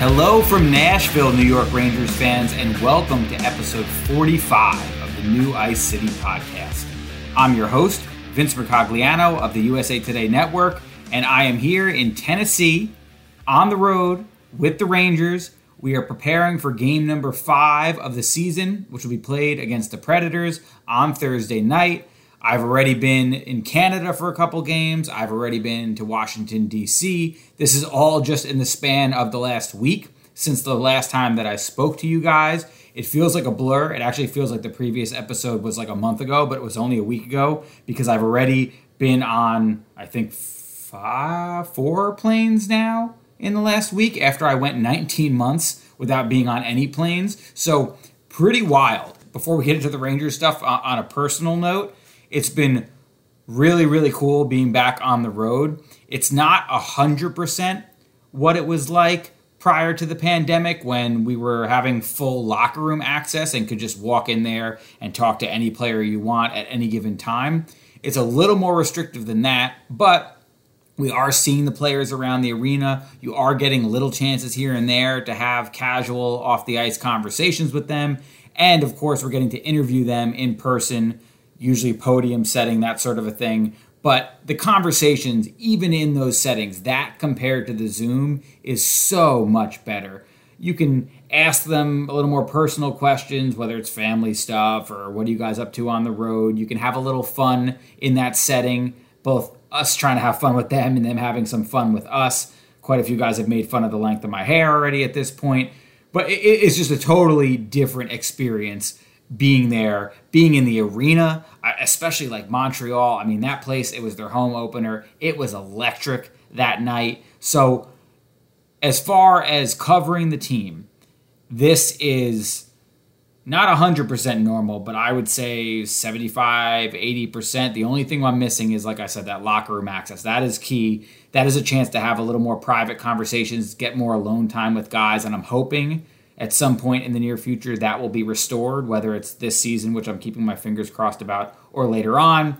Hello from Nashville, New York Rangers fans, and welcome to episode 45 of the New Ice City podcast. I'm your host, Vince Mercogliano of the USA Today Network, and I am here in Tennessee on the road with the Rangers. We are preparing for game number five of the season, which will be played against the Predators on Thursday night. I've already been in Canada for a couple games. I've already been to Washington, D.C. This is all just in the span of the last week since the last time that I spoke to you guys. It feels like a blur. It actually feels like the previous episode was like a month ago, but it was only a week ago because I've already been on, I think, five, four planes now in the last week after I went 19 months without being on any planes. So, pretty wild. Before we get into the Rangers stuff, uh, on a personal note, it's been really, really cool being back on the road. It's not 100% what it was like prior to the pandemic when we were having full locker room access and could just walk in there and talk to any player you want at any given time. It's a little more restrictive than that, but we are seeing the players around the arena. You are getting little chances here and there to have casual off the ice conversations with them. And of course, we're getting to interview them in person usually podium setting, that sort of a thing. But the conversations, even in those settings, that compared to the Zoom is so much better. You can ask them a little more personal questions, whether it's family stuff or what are you guys up to on the road. You can have a little fun in that setting, both us trying to have fun with them and them having some fun with us. Quite a few guys have made fun of the length of my hair already at this point, but it's just a totally different experience being there, being in the arena, uh, especially like Montreal. I mean, that place, it was their home opener. It was electric that night. So, as far as covering the team, this is not 100% normal, but I would say 75, 80%. The only thing I'm missing is, like I said, that locker room access. That is key. That is a chance to have a little more private conversations, get more alone time with guys. And I'm hoping at some point in the near future that will be restored, whether it's this season, which I'm keeping my fingers crossed about, or later on.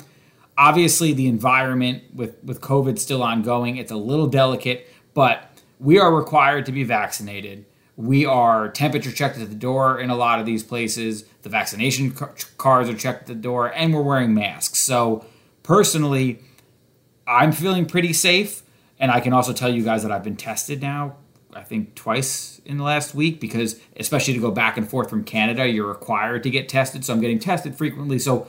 Obviously, the environment with, with COVID still ongoing, it's a little delicate, but we are required to be vaccinated. We are temperature checked at the door in a lot of these places. The vaccination cards are checked at the door, and we're wearing masks. So, personally, I'm feeling pretty safe. And I can also tell you guys that I've been tested now I think twice in the last week because especially to go back and forth from Canada, you're required to get tested. So I'm getting tested frequently. So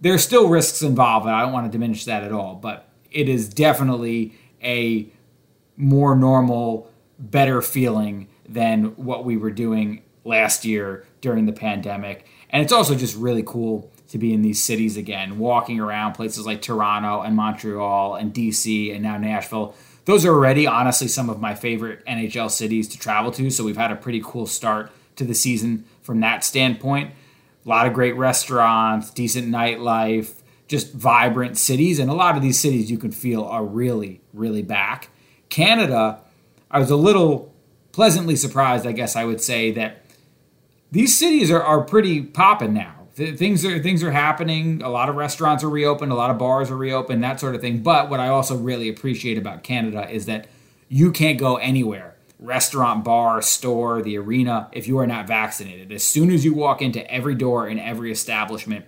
there's still risks involved, and I don't want to diminish that at all. But it is definitely a more normal, better feeling than what we were doing last year during the pandemic. And it's also just really cool to be in these cities again, walking around places like Toronto and Montreal and DC and now Nashville those are already honestly some of my favorite NHL cities to travel to. So we've had a pretty cool start to the season from that standpoint. A lot of great restaurants, decent nightlife, just vibrant cities. And a lot of these cities you can feel are really, really back. Canada, I was a little pleasantly surprised, I guess I would say, that these cities are, are pretty popping now things are things are happening. A lot of restaurants are reopened, a lot of bars are reopened, that sort of thing. But what I also really appreciate about Canada is that you can't go anywhere restaurant, bar, store, the arena if you are not vaccinated. As soon as you walk into every door in every establishment,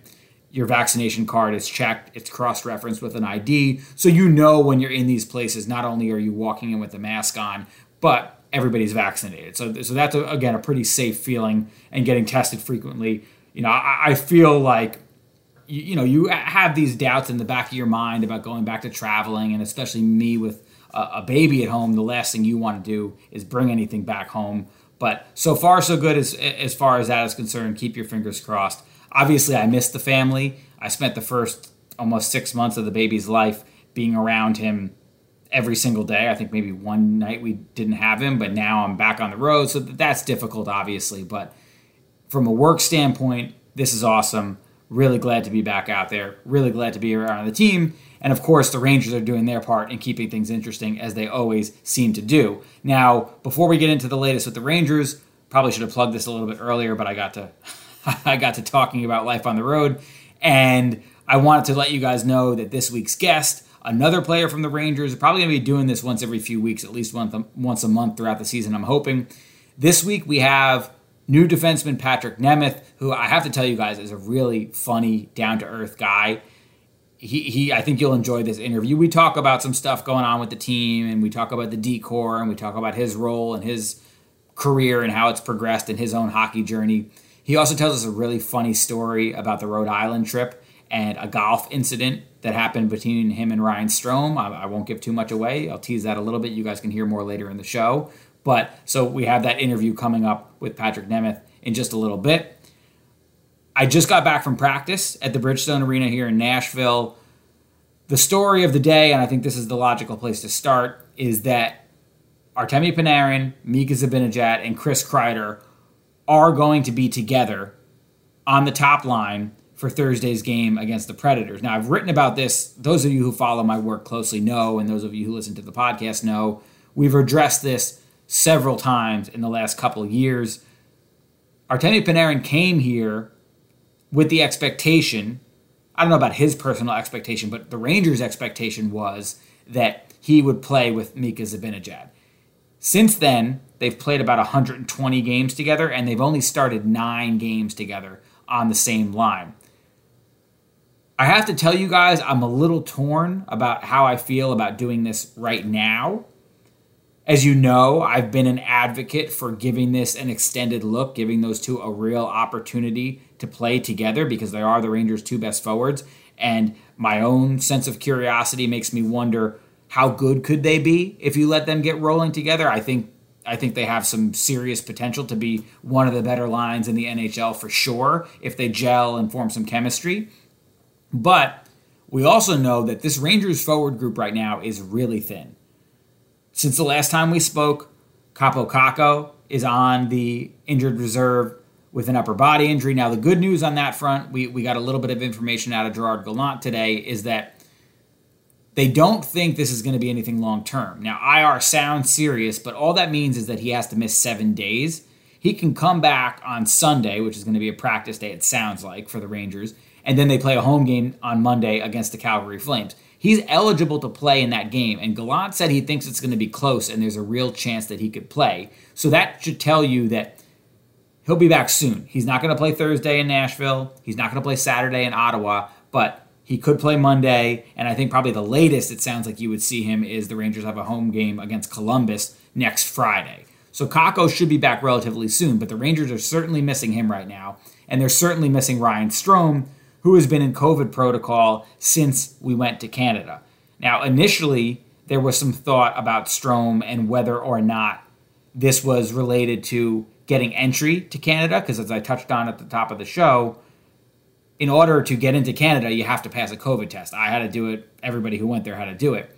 your vaccination card is checked, it's cross referenced with an ID. So you know when you're in these places, not only are you walking in with a mask on, but everybody's vaccinated. So, so that's, a, again, a pretty safe feeling and getting tested frequently you know, I, I feel like you, you, know you have these doubts in the back of your mind about going back to traveling, and especially me with a, a baby at home. The last thing you want to do is bring anything back home. But so far, so good as as far as that is concerned. Keep your fingers crossed. Obviously, I miss the family. I spent the first almost six months of the baby's life being around him every single day. I think maybe one night we didn't have him, but now I'm back on the road, so that's difficult, obviously. But from a work standpoint, this is awesome. Really glad to be back out there. Really glad to be around the team. And of course, the Rangers are doing their part in keeping things interesting as they always seem to do. Now, before we get into the latest with the Rangers, probably should have plugged this a little bit earlier, but I got to I got to talking about life on the road and I wanted to let you guys know that this week's guest another player from the Rangers. Probably going to be doing this once every few weeks, at least once a, once a month throughout the season. I'm hoping. This week we have new defenseman Patrik Nemeth, who I have to tell you guys is a really funny, down to earth guy. He, he, I think you'll enjoy this interview. We talk about some stuff going on with the team, and we talk about the decor, and we talk about his role and his career and how it's progressed in his own hockey journey. He also tells us a really funny story about the Rhode Island trip and a golf incident that happened between him and Ryan Strome. I, I, won't give too much away. I'll tease that a little bit. You guys can hear more later in the show. But so we have that interview coming up with Patrik Nemeth in just a little bit. I just got back from practice at the Bridgestone Arena here in Nashville. The story of the day, and I think this is the logical place to start, is that Artemi Panarin, Mika Zibanejad, and Chris Kreider are going to be together on the top line for Thursday's game against the Predators. Now, I've written about this. Those of you who follow my work closely know, and those of you who listen to the podcast know, we've addressed this several times in the last couple years. Artemi Panarin came here with the expectation, I don't know about his personal expectation, but the Rangers' expectation was that he would play with Mika Zibanejad. Since then, they've played about 120 games together, and they've only started nine games together on the same line. I have to tell you guys, I'm a little torn about how I feel about doing this right now as you know, I've been an advocate for giving this an extended look, giving those two a real opportunity to play together because they are the Rangers' two best forwards. And my own sense of curiosity makes me wonder how good could they be if you let them get rolling together. I think I think they have some serious potential to be one of the better lines in the NHL for sure if they gel and form some chemistry. But we also know that this Rangers forward group right now is really thin. Since the last time we spoke, Kaapo Kakko is on the injured reserve with an upper body injury. Now, the good news on that front, we, we got a little bit of information out of Gerard Gallant today, is that they don't think this is going to be anything long term. Now, IR sounds serious, but all that means is that he has to miss seven days. He can come back on Sunday, which is going to be a practice day, it sounds like, for the Rangers, and then they play a home game on Monday against the Calgary Flames he's eligible to play in that game. And Gallant said he thinks it's going to be close and there's a real chance that he could play. So that should tell you that he'll be back soon. He's not going to play Thursday in Nashville. He's not going to play Saturday in Ottawa, but he could play Monday. And I think probably the latest it sounds like you would see him is the Rangers have a home game against Columbus next Friday. So Kakko should be back relatively soon, but the Rangers are certainly missing him right now. And they're certainly missing Ryan Strome, who has been in COVID protocol since we went to Canada. Now, initially, there was some thought about Strome and whether or not this was related to getting entry to Canada, because as I touched on at the top of the show, in order to get into Canada, you have to pass a COVID test. I had to do it, everybody who went there had to do it.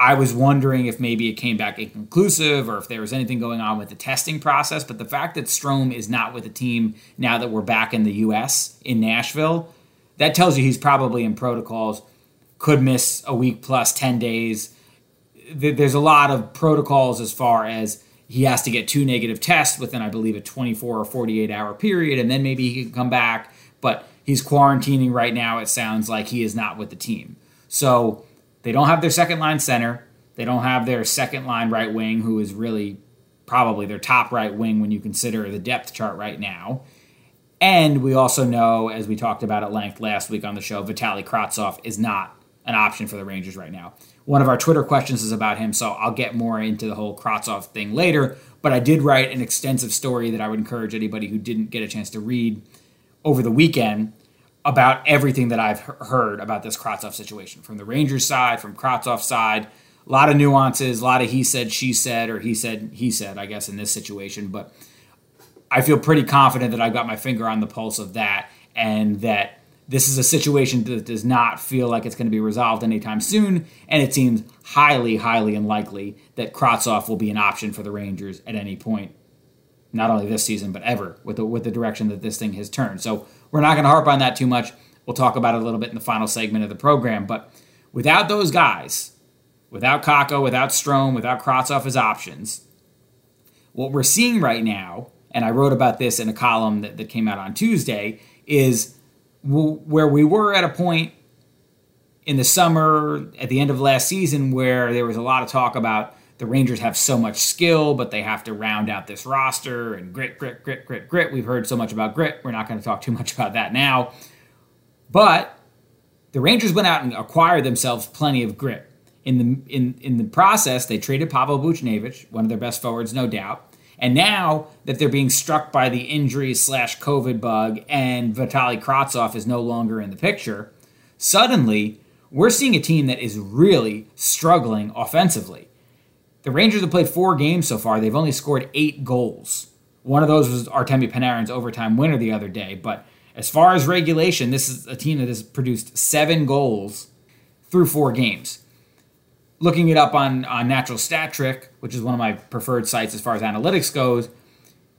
I was wondering if maybe it came back inconclusive or if there was anything going on with the testing process. But the fact that Strome is not with the team now that we're back in the US in Nashville that tells you he's probably in protocols, could miss a week plus 10 days. There's a lot of protocols as far as he has to get two negative tests within, I believe, a 24 or 48 hour period, and then maybe he can come back. But he's quarantining right now. It sounds like he is not with the team. So they don't have their second line center. They don't have their second line right wing, who is really probably their top right wing when you consider the depth chart right now. And we also know, as we talked about at length last week on the show, Vitali Kravtsov is not an option for the Rangers right now. One of our Twitter questions is about him, so I'll get more into the whole Kravtsov thing later. But I did write an extensive story that I would encourage anybody who didn't get a chance to read over the weekend about everything that I've heard about this Kravtsov situation from the Rangers side, from Kravtsov's side. A lot of nuances, a lot of he said, she said, or he said, he said, I guess, in this situation. But I feel pretty confident that I've got my finger on the pulse of that and that this is a situation that does not feel like it's going to be resolved anytime soon. And it seems highly, highly unlikely that Kravtsov will be an option for the Rangers at any point, not only this season, but ever with the, with the direction that this thing has turned. So we're not going to harp on that too much. We'll talk about it a little bit in the final segment of the program. But without those guys, without Kakko, without Strome, without Kravtsov as options, what we're seeing right now and I wrote about this in a column that, that came out on Tuesday, is w- where we were at a point in the summer at the end of last season where there was a lot of talk about the Rangers have so much skill, but they have to round out this roster and grit, grit, grit, grit, grit. We've heard so much about grit. We're not going to talk too much about that now. But the Rangers went out and acquired themselves plenty of grit. In the in in the process, they traded Pavel Buchnevich, one of their best forwards, no doubt. And now that they're being struck by the injury slash COVID bug, and Vitaly Kravtsov is no longer in the picture, suddenly we're seeing a team that is really struggling offensively. The Rangers have played four games so far. They've only scored eight goals. One of those was Artemi Panarin's overtime winner the other day. But as far as regulation, this is a team that has produced seven goals through four games. Looking it up on, on Natural Stat Trick, which is one of my preferred sites as far as analytics goes,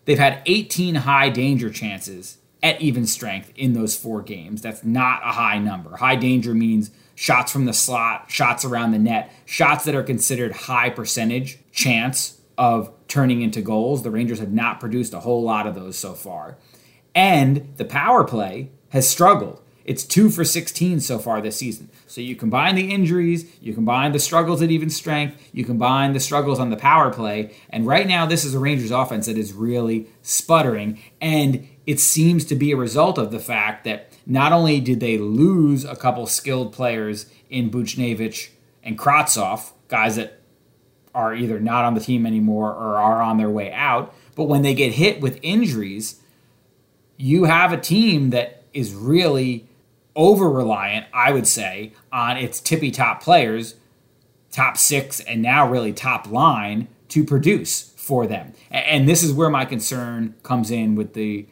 they've had 18 high danger chances at even strength in those four games. That's not a high number. High danger means shots from the slot, shots around the net, shots that are considered high percentage chance of turning into goals. The Rangers have not produced a whole lot of those so far. And the power play has struggled. It's two for 16 so far this season. So you combine the injuries, you combine the struggles at even strength, you combine the struggles on the power play, and right now this is a Rangers offense that is really sputtering. And it seems to be a result of the fact that not only did they lose a couple skilled players in Buchnevich and Kravtsov, guys that are either not on the team anymore or are on their way out, but when they get hit with injuries, you have a team that is really over reliant, I would say, on its tippy top players, top six, and now really top line to produce for them. And this is where my concern comes in with the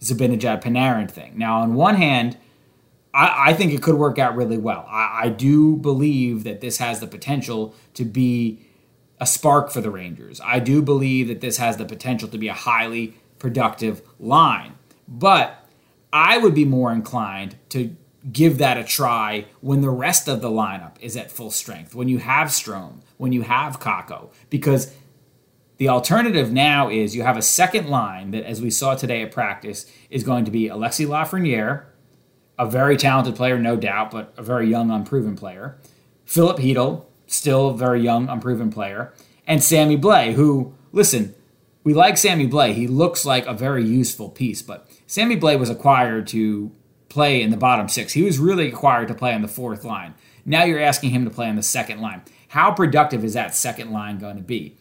Zibanejad Panarin thing. Now, on one hand, I, I, think it could work out really well. I, I do believe that this has the potential to be a spark for the Rangers. I do believe that this has the potential to be a highly productive line. But I would be more inclined to give that a try when the rest of the lineup is at full strength, when you have Strome, when you have Kakko, because the alternative now is you have a second line that, as we saw today at practice, is going to be Alexi Lafreniere, a very talented player, no doubt, but a very young, unproven player. Filip Chytil, still a very young, unproven player. And Sammy Blais, who, listen, we like Sammy Blais. He looks like a very useful piece, but Sammy Blais was acquired to play in the bottom six. He was really acquired to play on the fourth line. Now you're asking him to play on the second line. How productive is that second line going to be?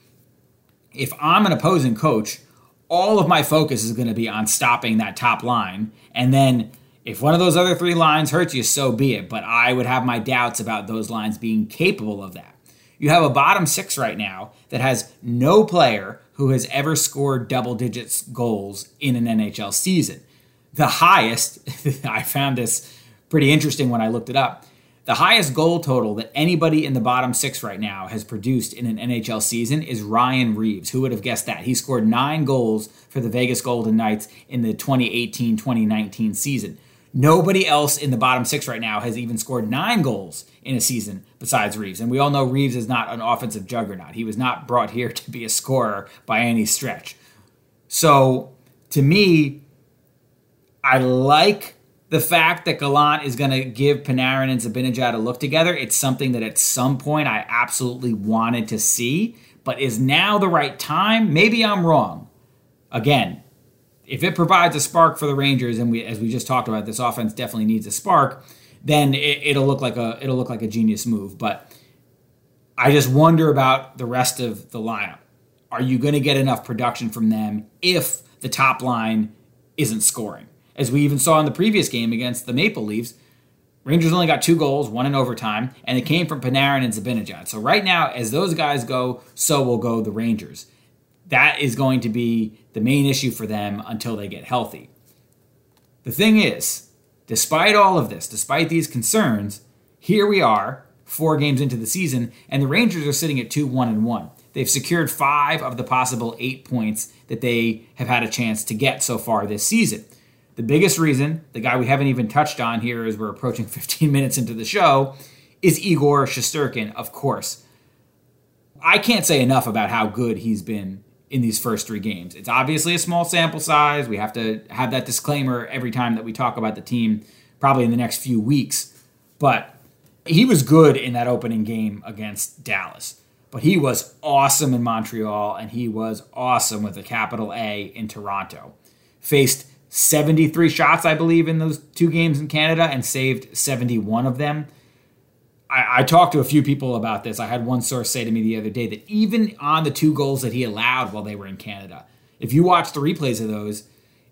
if I'm an opposing coach, all of my focus is going to be on stopping that top line. And then if one of those other three lines hurts you, so be it. But I would have my doubts about those lines being capable of that. You have a bottom six right now that has no player who has ever scored double digits goals in an NHL season. The highest, I found this pretty interesting when I looked it up. The highest goal total that anybody in the bottom six right now has produced in an NHL season is Ryan Reaves. Who would have guessed that? He scored nine goals for the Vegas Golden Knights in the 2018 2019 season. Nobody else in the bottom six right now has even scored nine goals in a season besides Reaves. And we all know Reaves is not an offensive juggernaut. He was not brought here to be a scorer by any stretch. So to me, I like the fact that Gallant is going to give Panarin and Zibanejad a look together, it's something that at some point I absolutely wanted to see, but is now the right time? Maybe I'm wrong. Again, if it provides a spark for the Rangers, and we, as we just talked about, this offense definitely needs a spark, then it, will look like a it'll look like a genius move. But I just wonder about the rest of the lineup. Are you going to get enough production from them if the top line isn't scoring? As we even saw in the previous game against the Maple Leafs. Rangers only got two goals, one in overtime, and it came from Panarin and Zibanejad. So right now, as those guys go, so will go the Rangers. That is going to be the main issue for them until they get healthy. The thing is, despite all of this, despite these concerns, here we are, four games into the season, and the Rangers are sitting at 2 1 and 1. They've secured five of the possible eight points that they have had a chance to get so far this season. The biggest reason, the guy we haven't even touched on here as we're approaching 15 minutes into the show, is Igor Shesterkin, of course. I can't say enough about how good he's been in these first three games. It's obviously a small sample size. We have to have that disclaimer every time that we talk about the team, probably in the next few weeks. But He was good in that opening game against Dallas, but he was awesome in Montreal and he was awesome with a capital A in Toronto. Faced 73 shots, I believe, in those two games in Canada and saved 71 of them. I, I, talked to a few people about this. I had one source say to me the other day that even on the two goals that he allowed while they were in Canada, if you watch the replays of those,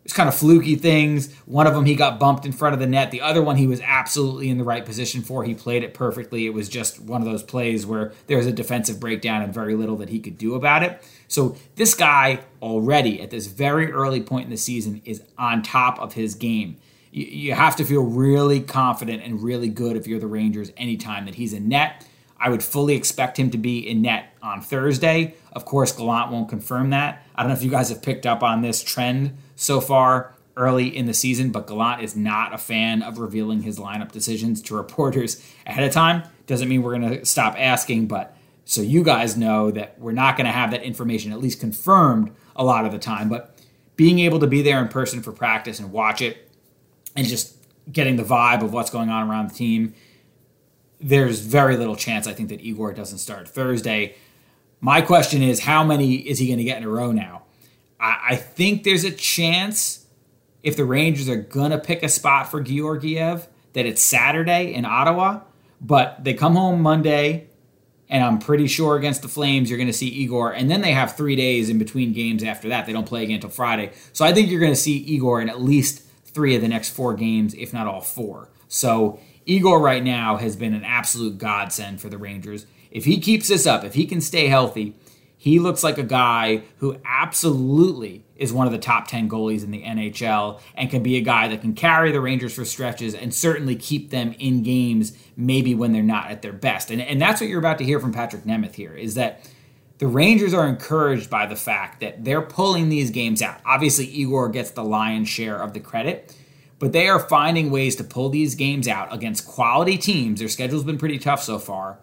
it's kind of fluky things. One of them he got bumped in front of the net. The other one he was absolutely in the right position for. He played it perfectly. It was just one of those plays where there was a defensive breakdown and very little that he could do about it. So this guy already at this very early point in the season is on top of his game. You, have to feel really confident and really good if you're the Rangers anytime that he's in net. I would fully expect him to be in net on Thursday. Of course, Gallant won't confirm that. I don't know if you guys have picked up on this trend so far early in the season, but Gallant is not a fan of revealing his lineup decisions to reporters ahead of time. Doesn't mean we're going to stop asking, but so you guys know that we're not going to have that information at least confirmed a lot of the time. But being able to be there in person for practice and watch it and just getting the vibe of what's going on around the team, there's very little chance I think that Igor doesn't start Thursday. My question is, how many is he going to get in a row now? I, I think there's a chance if the Rangers are gonna pick a spot for Georgiev that it's Saturday in Ottawa, but they come home Monday, and I'm pretty sure against the Flames you're going to see Igor, and then they have three days in between games after that. They don't play again until Friday, so I think you're going to see Igor in at least three of the next four games, if not all four. So Igor right now has been an absolute godsend for the Rangers. If he keeps this up, if he can stay healthy, he looks like a guy who absolutely is one of the top 10 goalies in the NHL and can be a guy that can carry the Rangers for stretches and certainly keep them in games maybe when they're not at their best. And, and that's what you're about to hear from Patrik Nemeth here is that the Rangers are encouraged by the fact that they're pulling these games out. Obviously, Igor gets the lion's share of the credit, but they are finding ways to pull these games out against quality teams. Their schedule's been pretty tough so far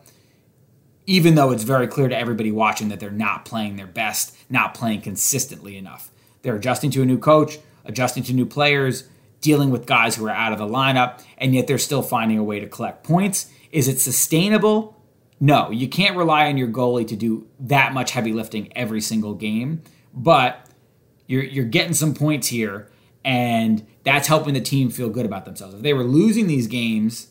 even though it's very clear to everybody watching that they're not playing their best, not playing consistently enough. They're adjusting to a new coach, adjusting to new players, dealing with guys who are out of the lineup, and yet they're still finding a way to collect points. Is it sustainable? No, you can't rely on your goalie to do that much heavy lifting every single game, but you're, you're getting some points here, and that's helping the team feel good about themselves. If they were losing these games,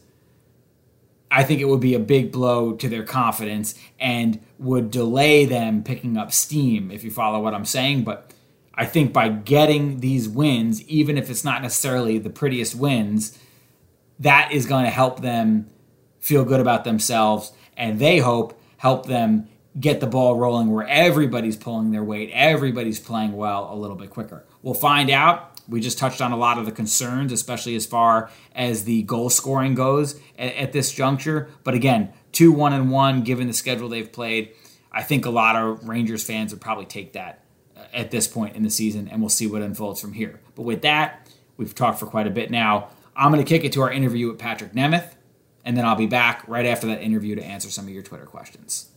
I think it would be a big blow to their confidence and would delay them picking up steam, if you follow what I'm saying. But I think by getting these wins, even if it's not necessarily the prettiest wins, that is going to help them feel good about themselves. And they hope help them get the ball rolling where everybody's pulling their weight, everybody's playing well a little bit quicker. We'll find out we just touched on a lot of the concerns, especially as far as the goal scoring goes at, at this juncture. But again, two one and one, given the schedule they've played, I think a lot of Rangers fans would probably take that uh, at this point in the season, and we'll see what unfolds from here. But with that, we've talked for quite a bit now. I'm going to kick it to our interview with Patrik Nemeth, and then I'll be back right after that interview to answer some of your Twitter questions.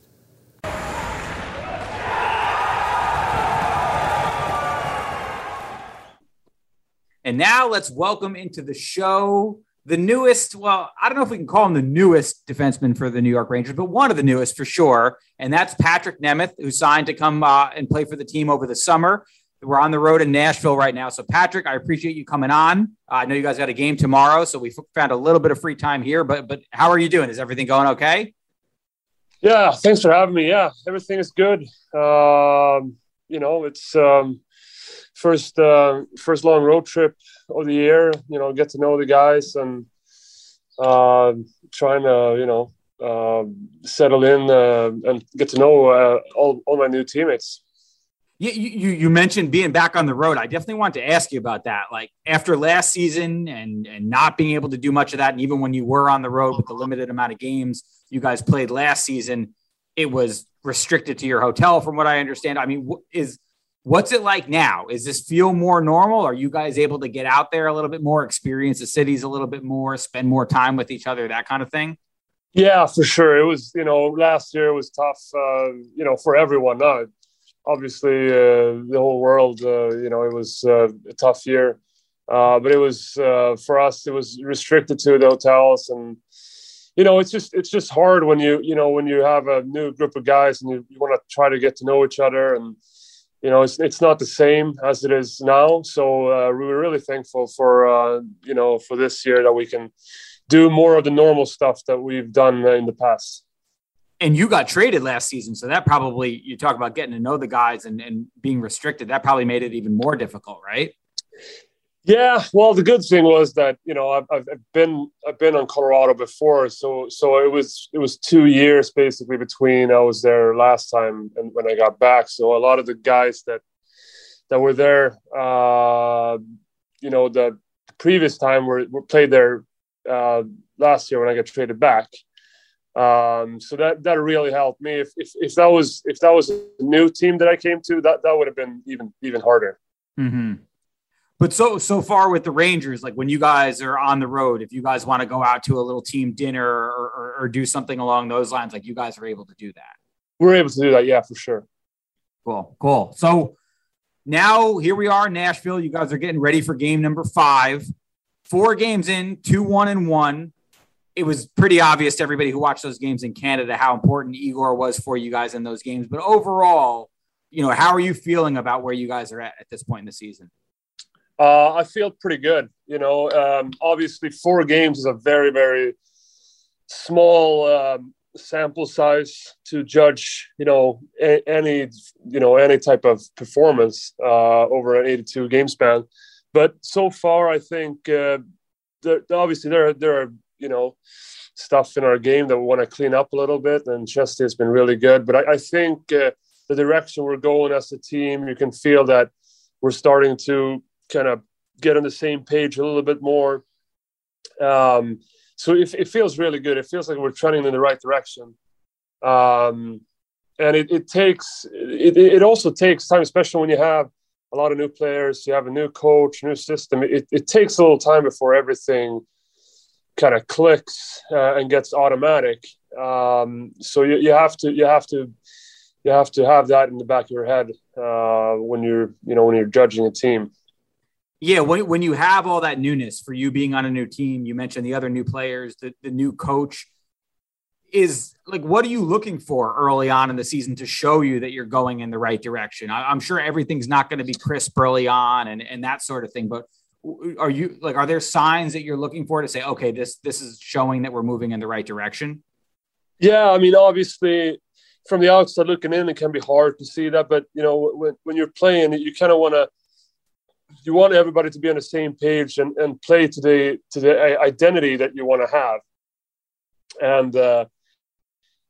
And now let's welcome into the show the newest, well, I don't know if we can call him the newest defenseman for the New York Rangers, but one of the newest for sure. And that's Patrik Nemeth, who signed to come uh, and play for the team over the summer. We're on the road in Nashville right now. So, Patrik, I appreciate you coming on. Uh, I know you guys got a game tomorrow, so we found a little bit of free time here. But, but how are you doing? Is everything going okay? Yeah, thanks for having me. Yeah, everything is good. Um, you know, it's um, first uh, first long road trip of the year. You know, get to know the guys and uh, trying to you know uh, settle in uh, and get to know uh, all all my new teammates. You, you you mentioned being back on the road. I definitely want to ask you about that. Like after last season and and not being able to do much of that, and even when you were on the road with the limited amount of games you guys played last season, it was restricted to your hotel, from what I understand. I mean, is What's it like now? Is this feel more normal? Are you guys able to get out there a little bit more, experience the cities a little bit more, spend more time with each other, that kind of thing? Yeah, for sure. It was, you know, last year was tough, uh, you know, for everyone. No, obviously, uh, the whole world, uh, you know, it was uh, a tough year. Uh, but it was uh, for us, it was restricted to the hotels and you know, it's just it's just hard when you you know when you have a new group of guys and you, you want to try to get to know each other and you know it's it's not the same as it is now. So uh, we're really thankful for uh, you know for this year that we can do more of the normal stuff that we've done in the past. And you got traded last season, so that probably you talk about getting to know the guys and, and being restricted. That probably made it even more difficult, right? Yeah, well, the good thing was that you know I've, I've been I've been on Colorado before, so so it was it was two years basically between I was there last time and when I got back. So a lot of the guys that that were there, uh, you know, the previous time were, were played there uh, last year when I got traded back. Um, so that that really helped me. If, if if that was if that was a new team that I came to, that that would have been even even harder. Mm-hmm. But so so far with the Rangers, like when you guys are on the road, if you guys want to go out to a little team dinner or, or, or do something along those lines, like you guys are able to do that. We're able to do that, yeah, for sure. Cool, cool. So now here we are in Nashville. You guys are getting ready for game number five. Four games in, two one and one. It was pretty obvious to everybody who watched those games in Canada how important Igor was for you guys in those games. But overall, you know, how are you feeling about where you guys are at at this point in the season? Uh, I feel pretty good. You know, um, obviously, four games is a very, very small um, sample size to judge. You know, a- any you know any type of performance uh, over an 82 game span. But so far, I think uh, there, obviously there there are you know stuff in our game that we want to clean up a little bit, and Shesty has been really good. But I, I think uh, the direction we're going as a team, you can feel that we're starting to kind of get on the same page a little bit more. Um, so it, it, feels really good. It feels like we're trending in the right direction. Um, and it, it takes, it, it also takes time, especially when you have a lot of new players, you have a new coach, new system. It, it takes a little time before everything kind of clicks uh, and gets automatic. Um, so you, you have to, you have to, you have to have that in the back of your head uh, when you're, you know, when you're judging a team. Yeah, when, when you have all that newness for you being on a new team, you mentioned the other new players, the, the new coach is like, what are you looking for early on in the season to show you that you're going in the right direction? I, am sure everything's not going to be crisp early on and, and that sort of thing, but are you like, are there signs that you're looking for to say, okay, this, this is showing that we're moving in the right direction? Yeah. I mean, obviously from the outside looking in, it can be hard to see that, but you know, when, when you're playing, you kind of want to, you want everybody to be on the same page and, and play to the to the identity that you want to have. And uh,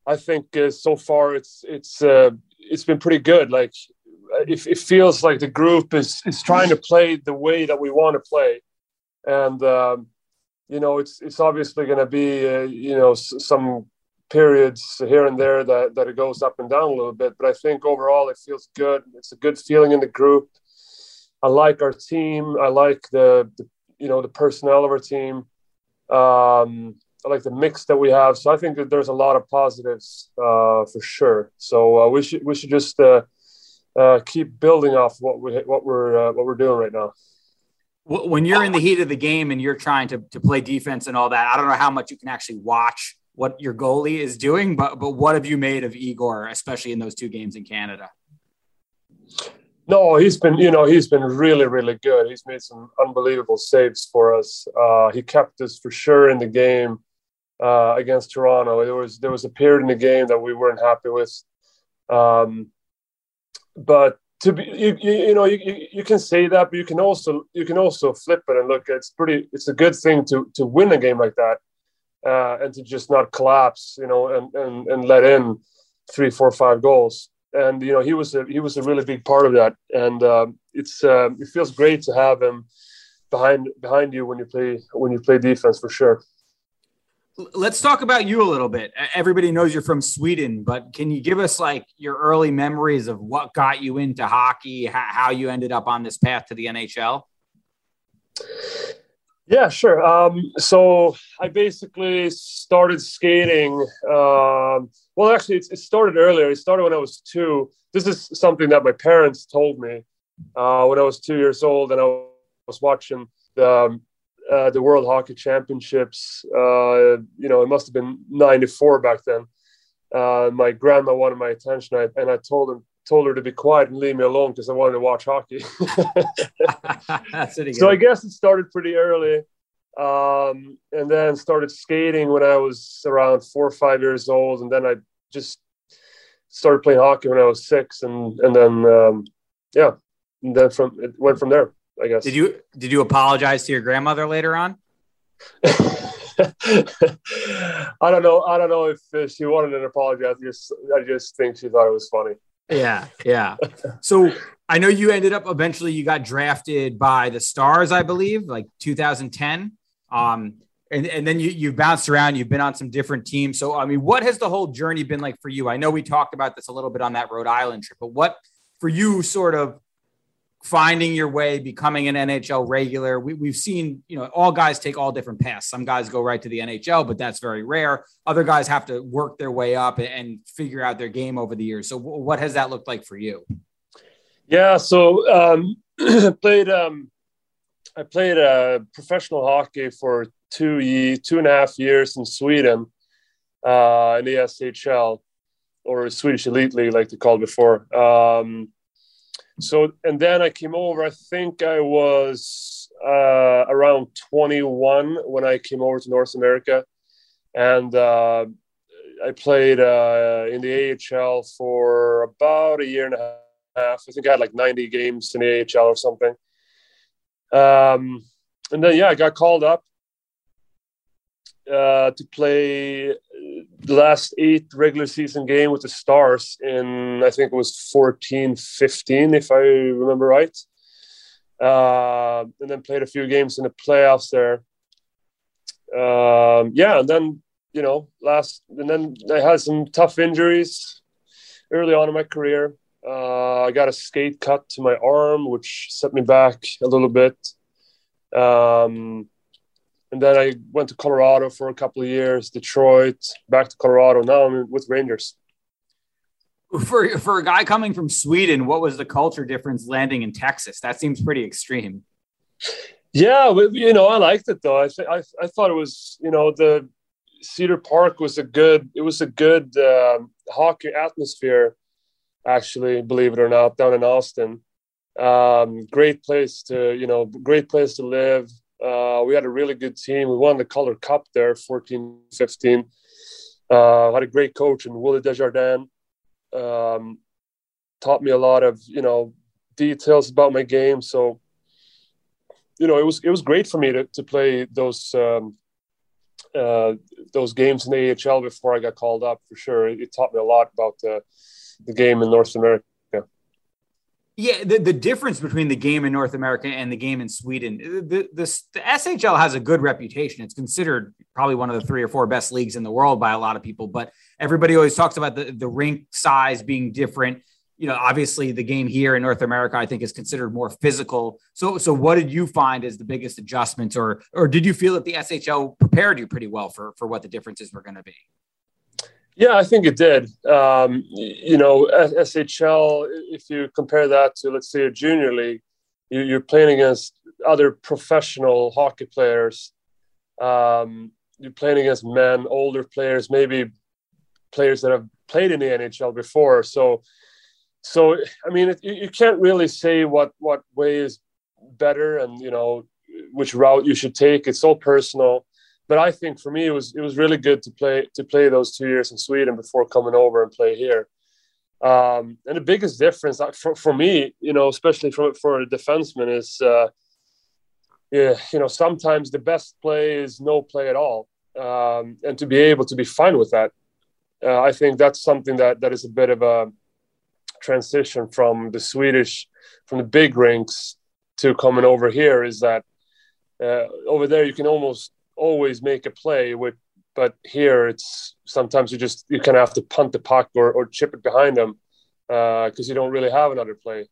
i think uh, so far it's it's uh, it's been pretty good. Like it, it feels like the group is is trying to play the way that we want to play. And um, you know it's it's obviously going to be uh, you know some periods here and there that, that it goes up and down a little bit. But i think overall it feels good. It's a good feeling in the group I like our team. I like the, the you know the personnel of our team. Um, I like the mix that we have. So I think that there's a lot of positives uh, for sure. So uh, we should we should just uh, uh keep building off what we what we're uh, what we're doing right now. When you're in the heat of the game and you're trying to, to play defense and all that, I don't know how much you can actually watch what your goalie is doing, but but what have you made of Igor, especially in those two games in Canada? No, he's been, you know, he's been really, really good. He's made some unbelievable saves for us. Uh, he kept us for sure in the game uh, against Toronto. There was there was a period in the game that we weren't happy with, um, but to be, you, you, know, you, you can say that, but you can also you can also flip it and look. It's pretty. It's a good thing to to win a game like that, uh, and to just not collapse, you know, and and and let in three, four, five goals and you know he was a he was a really big part of that. And um, it's uh, it feels great to have him behind behind you when you play when you play defense for sure. Let's talk about you a little bit. Everybody knows you're from sweden but can you give us like your early memories of what got you into hockey how you ended up on this path to the nhl yeah, sure. Um, so I basically started skating. Um, well, actually, it, it, started earlier. It started when I was two. This is something that my parents told me uh, when I was two years old, and I was watching the um, uh, the World Hockey Championships. Uh, you know, it must have been '94 back then. Uh, my grandma wanted my attention, and I told him told her to be quiet and leave me alone because I wanted to watch hockey. so I guess it started pretty early, um, and then started skating when I was around four or five years old, and then I just started playing hockey when I was six, and and then um, yeah, and then from it went from there. I guess. Did you did you apologize to your grandmother later on? I don't know. I don't know if she wanted an apology. I just I just think she thought it was funny. Yeah, yeah. So I know you ended up eventually you got drafted by the Stars, I believe, like 2010. Um, and, and then you you've bounced around, you've been on some different teams. So I mean, what has the whole journey been like for you? I know we talked about this a little bit on that Rhode Island trip, but what for you sort of finding your way, becoming an NHL regular. We, have seen, you know, all guys take all different paths. Some guys go right to the NHL, but that's very rare. Other guys have to work their way up and, and figure out their game over the years. So, w- what has that looked like for you? Yeah, so um, played. Um, I played uh, professional hockey for two ye- two and a half years in Sweden uh, in the SHL or Swedish Elite League, like they called before. Um, so and then I came over. I think I was uh, around 21 when I came over to North America, and uh, I played uh, in the AHL for about a year and a half. I think I had like 90 games in the AHL or something. Um, and then yeah, I got called up uh, to play last eight regular season game with the Stars in I think it was 14 15 if I remember right. Uh, and then played a few games in the playoffs there. Um, yeah, and then you know last and then I had some tough injuries early on in my career. Uh, I got a skate cut to my arm, which set me back a little bit. Um, and then I went to Colorado for a couple of years, Detroit, back to Colorado. Now I'm with Rangers. For for a guy coming from Sweden, what was the culture difference landing in Texas? That seems pretty extreme. Yeah, you know, I liked it though. I th- I, I thought it was, you know, the Cedar Park was a good. It was a good um, hockey atmosphere, actually. Believe it or not, down in Austin, um, great place to, you know, great place to live uh, we had a really good team. We won the Calder Cup there, 14 15. Uh, had a great coach in Willie Desjardins. Um, taught me a lot of, you know, details about my game. So, you know, it was it was great for me to, to play those um, uh, those games in the AHL before I got called up for sure. It, it taught me a lot about the, the game in North America. Yeah, the, the difference between the game in North America and the game in Sweden, the, the, the SHL has a good reputation. It's considered probably one of the three or four best leagues in the world by a lot of people, but everybody always talks about the, the rink size being different. You know, obviously the game here in North America, I think is considered more physical. So, so what did you find as the biggest adjustments or, or did you feel that the SHL prepared you pretty well for, for what the differences were going to be? Yeah, I think it did. Um, you know, SHL, if you compare that to, let's say, a junior league, you're playing against other professional hockey players. Um, you're playing against men, older players, maybe players that have played in the NHL before. So, so I mean, it, you can't really say what what way is better, and you know which route you should take. It's all personal but I think for me it was it was really good to play to play those two years in Sweden before coming over and play here. Um, and the biggest difference uh, for, for me, you know, especially for for a defenseman, is uh, yeah, you know, sometimes the best play is no play at all, um, and to be able to be fine with that, uh, I think that's something that that is a bit of a transition from the Swedish, from the big rinks to coming over here. Is that uh, over there you can almost always make a play with but here it's sometimes you just you kind of have to punt the puck or, or chip it behind them because uh, you don't really have another play.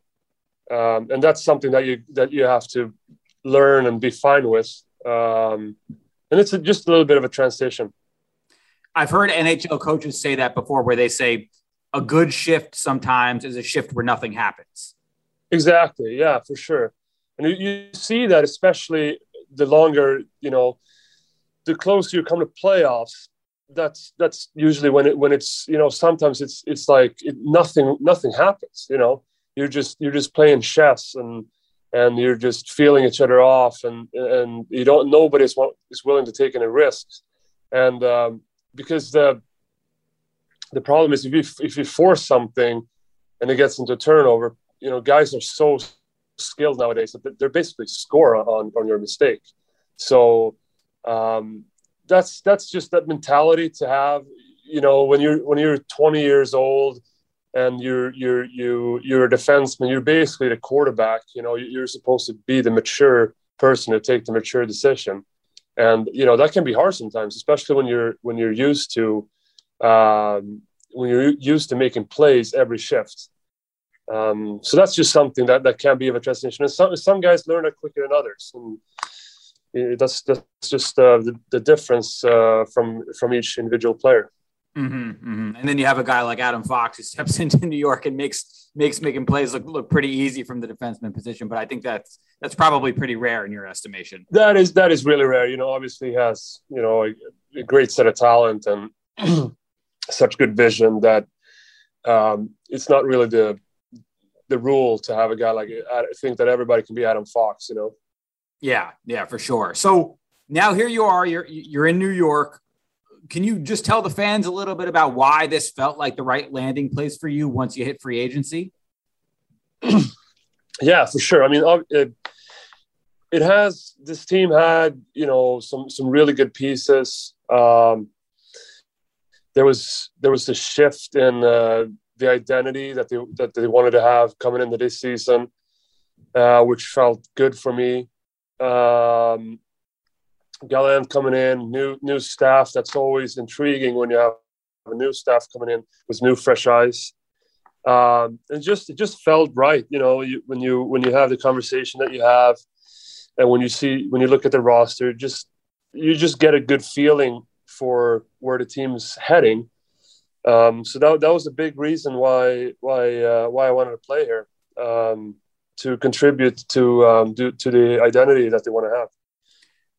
Um, and that's something that you that you have to learn and be fine with. Um, and it's a, just a little bit of a transition. I've heard nhl coaches say that before where they say a good shift sometimes is a shift where nothing happens. Exactly yeah for sure. And you, you see that especially the longer you know, the closer you come to playoffs, that's that's usually when it when it's you know sometimes it's it's like it, nothing nothing happens. You know, you're just you're just playing chess and and you're just feeling each other off and and you don't nobody's is willing to take any risks and um, because the the problem is if you if you force something and it gets into turnover you know guys are so skilled nowadays that they're basically score on on your mistake so um, that's that's just that mentality to have you know when you're when you're 20 years old and you're you're you you're a defenseman you're basically the quarterback you know you're supposed to be the mature person to take the mature decision. And you know that can be hard sometimes especially when you're when you're used to um, when you're used to making plays every shift. Um, so that's just something that that can be of a transition and some some guys learn it quicker than others. And that's that's just uh, the, the difference uh, from from each individual player Mm-hmm, mm-hmm. And then you have a guy like Adam Fox who steps into New York and makes makes making plays look look pretty easy from the defenseman position. But I think that's that's probably pretty rare in your estimation. That is that is really rare. You know, obviously he has you know a, a great set of talent and such good vision that um, it's not really the the rule to have a guy like I think that everybody can be Adam Fox. You know. Yeah, yeah, for sure. So now here you are. You're you're in New York can you just tell the fans a little bit about why this felt like the right landing place for you once you hit free agency? yeah, for sure. I mean, it, it has this team had you know some some really good pieces. Um, there was there was a shift in uh, the identity that they that they wanted to have coming into this season, uh, which felt good for me. Um, Gallant coming in, new new staff. That's always intriguing when you have a new staff coming in with new fresh eyes. Um, and just it just felt right, you know, you, when you when you have the conversation that you have, and when you see when you look at the roster, just you just get a good feeling for where the team's heading. Um, so that that was a big reason why why uh, why I wanted to play here um, to contribute to um, to, to the identity that they want to have.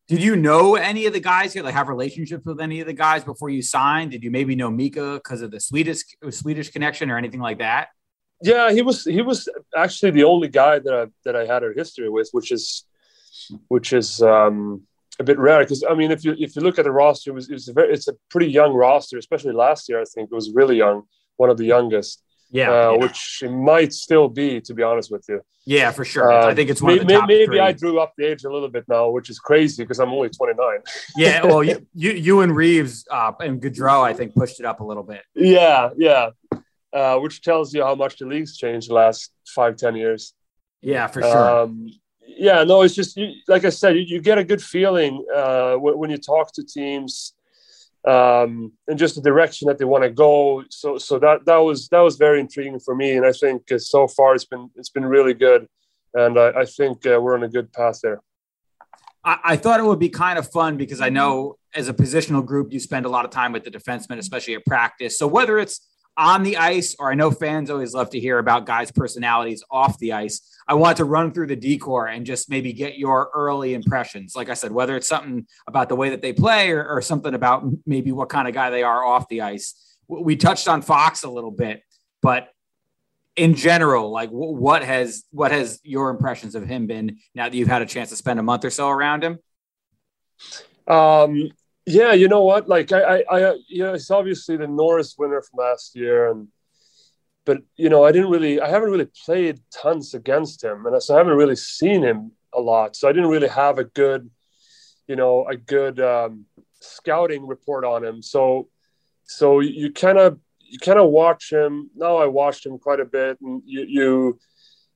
Did you know any of the guys here? Like have relationships with any of the guys before you signed? Did you maybe know Mika because of the Swedish Swedish connection or anything like that? Yeah, he was he was actually the only guy that I, that I had a history with, which is which is um, a bit rare because I mean, if you if you look at the roster, it was, it was a very, it's a pretty young roster, especially last year. I think it was really young, one of the youngest. Yeah, uh, yeah, which it might still be, to be honest with you. Yeah, for sure. Uh, I think it's one maybe, maybe three. I drew up the age a little bit now, which is crazy because I'm only 29. yeah, well, you, you, you and Reaves uh, and Goodrow, I think, pushed it up a little bit. Yeah, yeah, uh, which tells you how much the league's changed the last five, ten years. Yeah, for sure. Um, yeah, no, it's just you, like I said, you, you get a good feeling uh, when, when you talk to teams um, and just the direction that they want to go. So, so that that was that was very intriguing for me, and I think uh, so far it's been it's been really good, and I, I think uh, we're on a good path there. I, I, thought it would be kind of fun because I know as a positional group you spend a lot of time with the defensemen, especially at practice. So whether it's on the ice, or I know fans always love to hear about guys' personalities off the ice. I want to run through the D corps and just maybe get your early impressions. Like I said, whether it's something about the way that they play or, or something about maybe what kind of guy they are off the ice. We touched on Fox a little bit, but in general, like what has what has your impressions of him been now that you've had a chance to spend a month or so around him? Um, yeah, you know what? Like I, I, I you know, it's obviously the Norris winner from last year, and but you know, I didn't really, I haven't really played tons against him, and so I haven't really seen him a lot. So I didn't really have a good, you know, a good um, scouting report on him. So, so you kind of, you kind of watch him. Now I watched him quite a bit, and you, you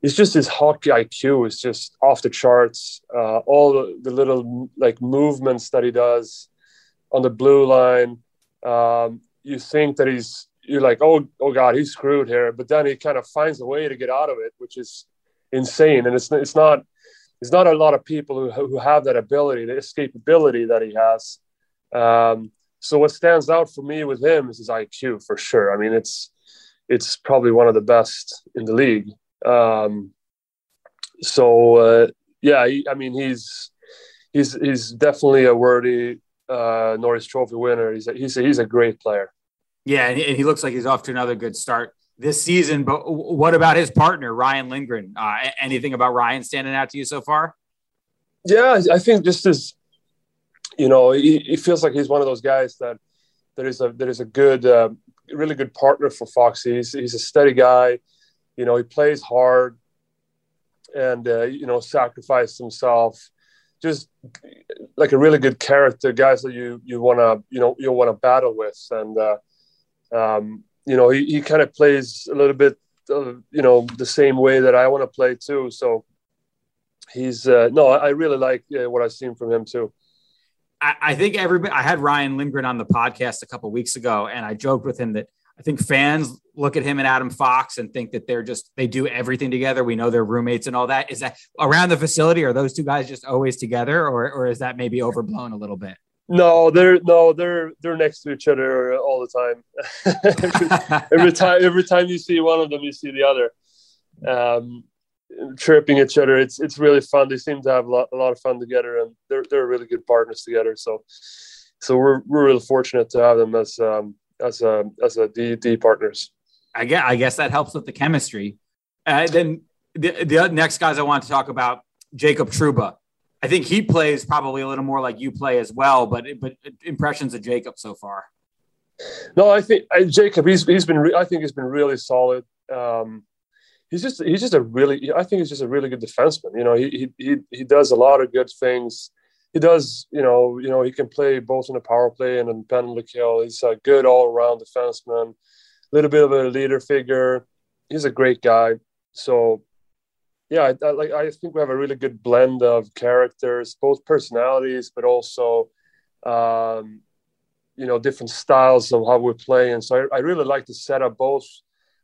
it's just his hockey IQ is just off the charts. Uh, all the, the little like movements that he does on the blue line. Um, you think that he's you're like, oh, oh God, he's screwed here. But then he kind of finds a way to get out of it, which is insane. And it's it's not it's not a lot of people who who have that ability, the escapability that he has. Um, so what stands out for me with him is his IQ for sure. I mean, it's it's probably one of the best in the league. Um, so uh, yeah, he, I mean, he's he's he's definitely a worthy uh, Norris Trophy winner. He's a, he's a, he's a great player. Yeah, and he looks like he's off to another good start this season. But what about his partner Ryan Lindgren? Uh, anything about Ryan standing out to you so far? Yeah, I think just as you know, he, he feels like he's one of those guys that there is a there is a good, uh, really good partner for Foxy. He's, he's a steady guy. You know, he plays hard and uh, you know sacrificed himself. Just like a really good character, guys that you you want to you know you want to battle with, and uh, um, you know he, he kind of plays a little bit uh, you know the same way that I want to play too. So he's uh, no, I really like uh, what I've seen from him too. I, I think everybody. I had Ryan Lindgren on the podcast a couple weeks ago, and I joked with him that I think fans look at him and Adam Fox and think that they're just they do everything together. We know they're roommates and all that. Is that around the facility? Are those two guys just always together, or or is that maybe overblown a little bit? No, they're no, they're they're next to each other all the time. every, every, time, every time you see one of them, you see the other, um, chirping each other. It's it's really fun. They seem to have a lot, a lot of fun together, and they're they're really good partners together. So, so we're we're really fortunate to have them as um, as a as a D D partners. I guess I guess that helps with the chemistry. Uh, then the, the next guys I want to talk about Jacob Trouba. I think he plays probably a little more like you play as well, but but impressions of Jacob so far. No, I think uh, Jacob he's he's been re- I think he's been really solid. Um, he's just he's just a really I think he's just a really good defenseman. You know, he he he does a lot of good things he does, you know, you know, he can play both in the power play and in penalty kill. He's a good all around defenseman, a little bit of a leader figure. He's a great guy. So, yeah, I, I, like I think we have a really good blend of characters, both personalities, but also, um, you know, different styles of how we play. And so I, I really like to set up both,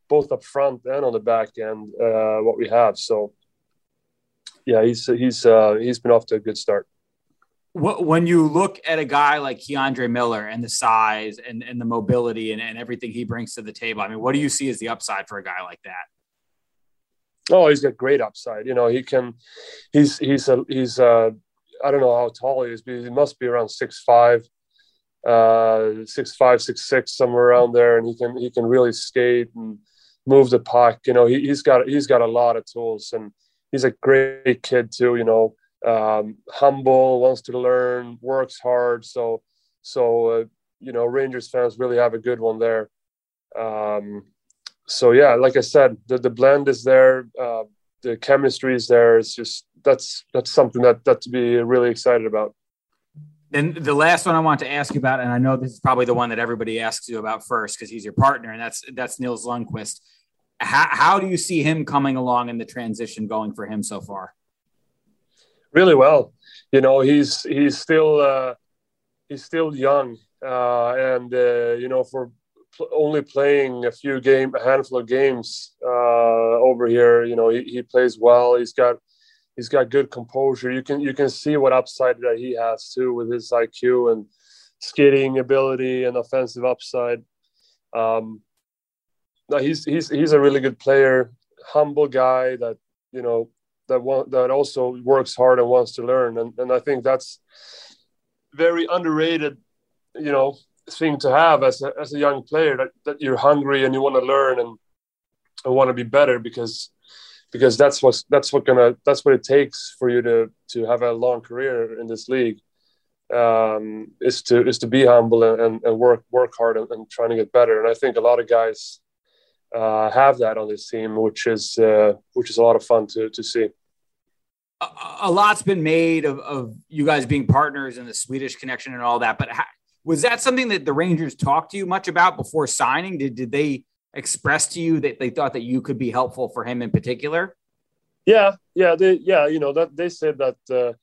both up front and on the back end, uh, what we have. So, yeah, he's he's uh, he's been off to a good start when you look at a guy like K'Andre Miller and the size and, and the mobility and, and everything he brings to the table, I mean, what do you see as the upside for a guy like that? Oh, he's got great upside. You know, he can, he's, he's, a, he's, uh, I don't know how tall he is, but he must be around six five, uh, six five, six six, somewhere around there, and he can he can really skate and move the puck. You know, he, has got he's got a lot of tools, and he's a great kid too. You know, um, humble, wants to learn, works hard. So, so uh, you know, Rangers fans really have a good one there. Um, so yeah, like I said, the, the blend is there, uh, the chemistry is there. It's just that's that's something that that to be really excited about. And the last one I want to ask you about, and I know this is probably the one that everybody asks you about first because he's your partner, and that's that's Nils Lundkvist. How, how do you see him coming along in the transition going for him so far? Really well. You know, he's he's still uh, he's still young, uh, and uh, you know, for pl- only playing a few game, a handful of games uh, over here, you know, he, he plays well. He's got he's got good composure. You can you can see what upside that he has too with his IQ and skating ability and offensive upside. Um, no, he's he's he's a really good player, humble guy that you know that one that also works hard and wants to learn. And, and i think that's very underrated you know thing to have as a, as a young player that, that you're hungry and you want to learn and, and want to be better because because that's what that's what gonna that's what it takes for you to to have a long career in this league um, is to is to be humble and, and work work hard and, and trying to get better. And i think a lot of guys uh, have that on this team, which is uh, which is a lot of fun to to see. A, a lot's been made of, of, you guys being partners and the Swedish connection and all that, but how, was that something that the Rangers talked to you much about before signing? Did did they express to you that they thought that you could be helpful for him in particular? Yeah, yeah, they yeah, you know that they said that uh,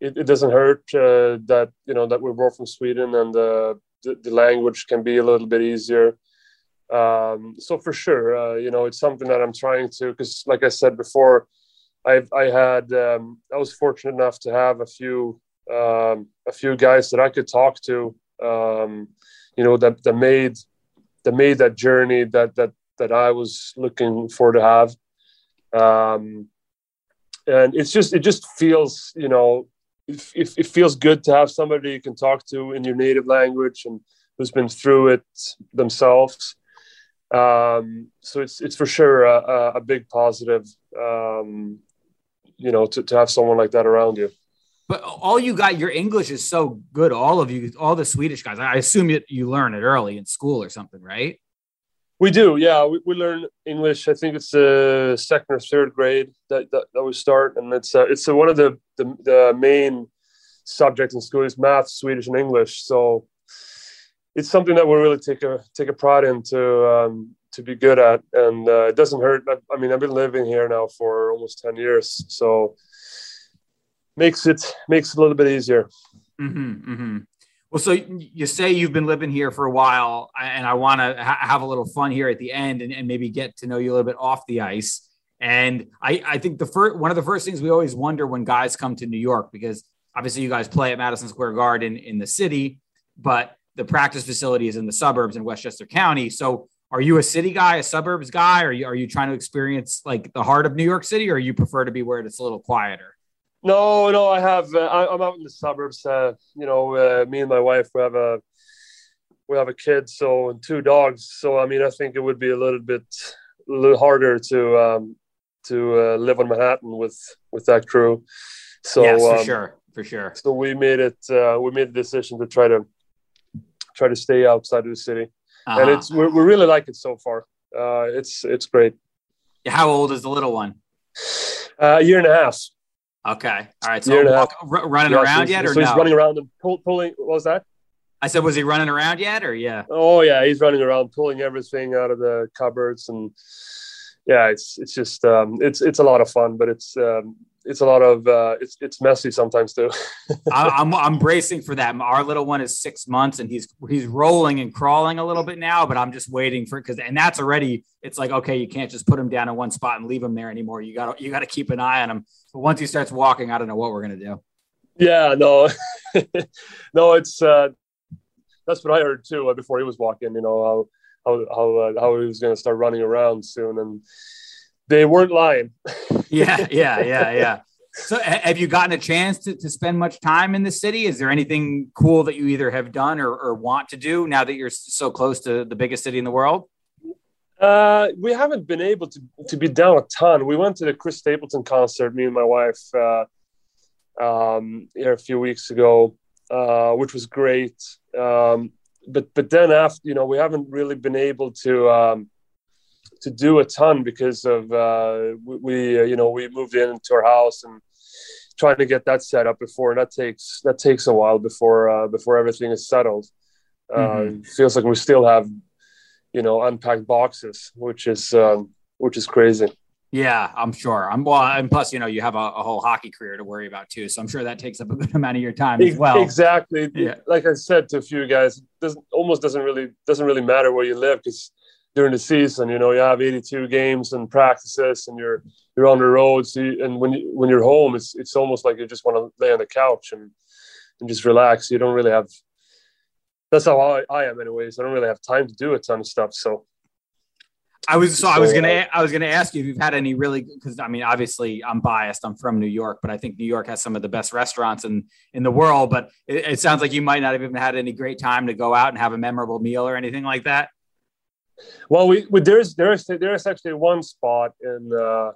it, it, doesn't hurt uh, that you know that we're both from Sweden and uh, the, the language can be a little bit easier um, so for sure, uh, you know, it's something that I'm trying to, because like I said before, I've, I had, um, I was fortunate enough to have a few, um, a few guys that I could talk to, um, you know, that, that made, that made that journey that, that, that I was looking for to have. Um, and it's just, it just feels, you know, it feels good to have somebody you can talk to in your native language and who's been through it themselves. Um, so it's it's for sure a, a big positive, um, you know, to, to have someone like that around you. But all you got, your English is so good. All of you, all the Swedish guys. I assume you, you learn it early in school or something, right? We do, yeah. We, we learn English. I think it's the second or third grade that, that, that we start, and it's uh, it's uh, one of the, the, the main subjects in school is math, Swedish, and English. So it's something that we really take a take a pride in to um, to be good at, and uh, it doesn't hurt. I, I mean, I've been living here now for almost ten years, so makes it makes it a little bit easier. Mm-hmm, mm-hmm. Well, so you say you've been living here for a while, and I want to ha- have a little fun here at the end and, and, maybe get to know you a little bit off the ice. And I, I think the first one of the first things we always wonder when guys come to New York, because obviously you guys play at Madison Square Garden in the city, but the practice facility is in the suburbs in Westchester County. So are you a city guy, a suburbs guy? Or are you, are you trying to experience like the heart of New York City, or you prefer to be where it's a little quieter? No, no, I have. Uh, I, am out in the suburbs. Uh, you know, uh, me and my wife we have a we have a kid, so and two dogs. So I mean, I think it would be a little bit a little harder to um, to uh, live on Manhattan with with that crew. So yes, for um, sure, for sure. So we made it. Uh, we made the decision to try to try to stay outside of the city, uh-huh. and it's we really like it so far. Uh, it's it's great. How old is the little one? a year and a half. Okay. All right. So walk, r- running yeah, around so, yet, or so no? he's running around and pull, pulling. What was that? I said, was he running around yet, or yeah? Oh yeah, he's running around, pulling everything out of the cupboards, and yeah, it's it's just um, it's it's a lot of fun, but it's um, it's a lot of uh, it's it's messy sometimes too. I'm I'm bracing for that. Our little one is six months and he's he's rolling and crawling a little bit now, but I'm just waiting for because and that's already it's like okay, you can't just put him down in one spot and leave him there anymore. You got you got to keep an eye on him. But once he starts walking, I don't know what we're gonna do. Yeah, no, no, it's uh, that's what I heard too uh, before he was walking. You know how how how, uh, how he was gonna start running around soon and they weren't lying. yeah, yeah, yeah, yeah. So, have you gotten a chance to, to spend much time in the city? Is there anything cool that you either have done or, or want to do now that you're so close to the biggest city in the world? Uh, we haven't been able to, to be down a ton. We went to the Chris Stapleton concert, me and my wife, uh, um, here a few weeks ago, uh, which was great. Um, but but then after, you know, we haven't really been able to um, to do a ton because of uh, we, we uh, you know we moved into our house and trying to get that set up before and that takes that takes a while before uh, before everything is settled. Uh, mm-hmm. feels like we still have you know unpacked boxes, which is um, which is crazy. Yeah, I'm sure. I'm well, and plus, you know, you have a, a, whole hockey career to worry about too. So I'm sure that takes up a good amount of your time as well. Exactly. Yeah. Like I said to a few guys, doesn't almost doesn't really doesn't really matter where you live because during the season. You know, you have 82 games and practices, and you're you're on the road. So you, and when you, when you're home, it's it's almost like you just want to lay on the couch and and just relax. You don't really have. That's how I, I am, anyways. I don't really have time to do a ton of stuff. So. I was so, I was gonna uh, I was gonna ask you if you've had any really because I mean obviously I'm biased I'm from New York but I think New York has some of the best restaurants in in the world but it, it sounds like you might not have even had any great time to go out and have a memorable meal or anything like that. Well, we, we there's there's there's actually one spot in uh,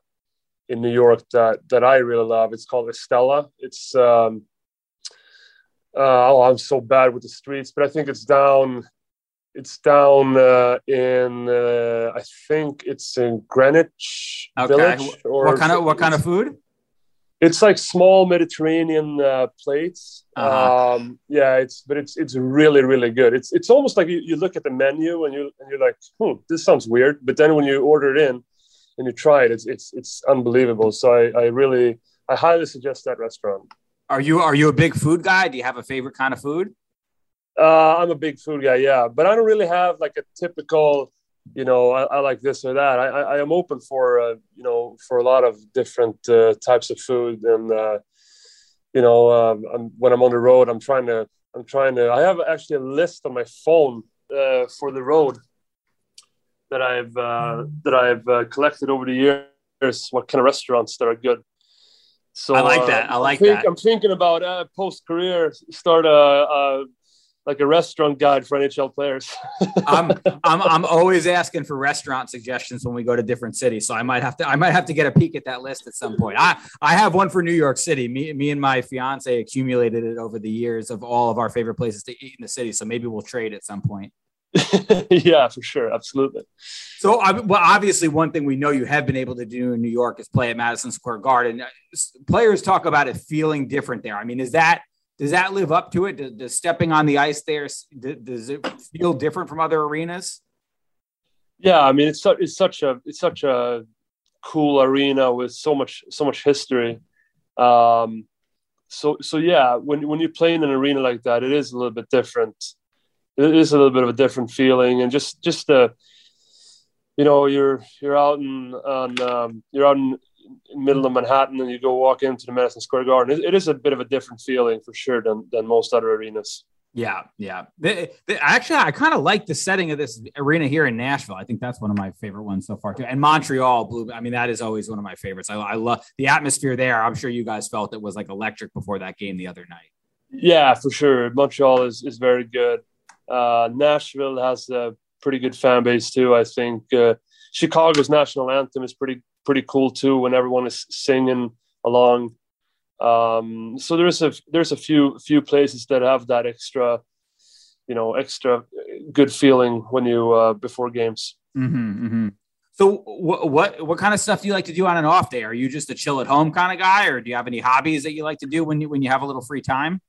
in New York that that I really love. It's called Estela. It's um, uh, oh, I'm so bad with the streets, but I think it's down. It's down uh, in uh, I think it's in Greenwich okay. Village. Or what kind of what kind of food? It's like small Mediterranean uh, plates. Uh-huh. Um, yeah, it's but it's it's really really good. It's it's almost like you, you look at the menu and you and you're like, hmm, this sounds weird. But then when you order it in and you try it, it's it's it's unbelievable. So I, I really I highly suggest that restaurant. Are you are you a big food guy? Do you have a favorite kind of food? Uh, I'm a big food guy, yeah, but I don't really have like a typical you know, I, I, like this or that. I, I am open for, uh, you know, for a lot of different uh, types of food. And, uh, you know, um, I'm, when I'm on the road, I'm trying to, I'm trying to, I have actually a list on my phone uh, for the road that I've, uh, that I've uh, collected over the years, what kind of restaurants that are good. So I like that. I like think, that. I'm thinking about uh, post career start a, a like a restaurant guide for NHL players. I'm I'm I'm always asking for restaurant suggestions when we go to different cities, so I might have to I might have to get a peek at that list at some point. I I have one for New York City. Me me and my fiance accumulated it over the years of all of our favorite places to eat in the city, so maybe we'll trade at some point. yeah, for sure, absolutely. So, well, obviously, one thing we know you have been able to do in New York is play at Madison Square Garden. Players talk about it feeling different there. I mean, is that does that live up to it? Does, does stepping on the ice there does it feel different from other arenas? Yeah, I mean it's such it's such a it's such a cool arena with so much so much history. Um, so so yeah, when when you play in an arena like that, it is a little bit different. It is a little bit of a different feeling, and just just the you know you're you're out in on um, you're out in middle of Manhattan and you go walk into the Madison Square Garden, it, it is a bit of a different feeling for sure than, than most other arenas. Yeah, yeah. The, the, actually, I kind of like the setting of this arena here in Nashville. I think that's one of my favorite ones so far too. And Montreal, Blue. I mean, that is always one of my favorites. I, I love the atmosphere there. I'm sure you guys felt it was like electric before that game the other night. Yeah, for sure. Montreal is is very good. Uh, Nashville has a pretty good fan base too. I think uh, Chicago's national anthem is pretty pretty cool too when everyone is singing along. Um, so there's a there's a few few places that have that extra, you know, extra good feeling when you uh, before games. Mm-hmm, mm-hmm. So what, what what kind of stuff do you like to do on an off day? Are you just a chill at home kind of guy, or do you have any hobbies that you like to do when you when you have a little free time?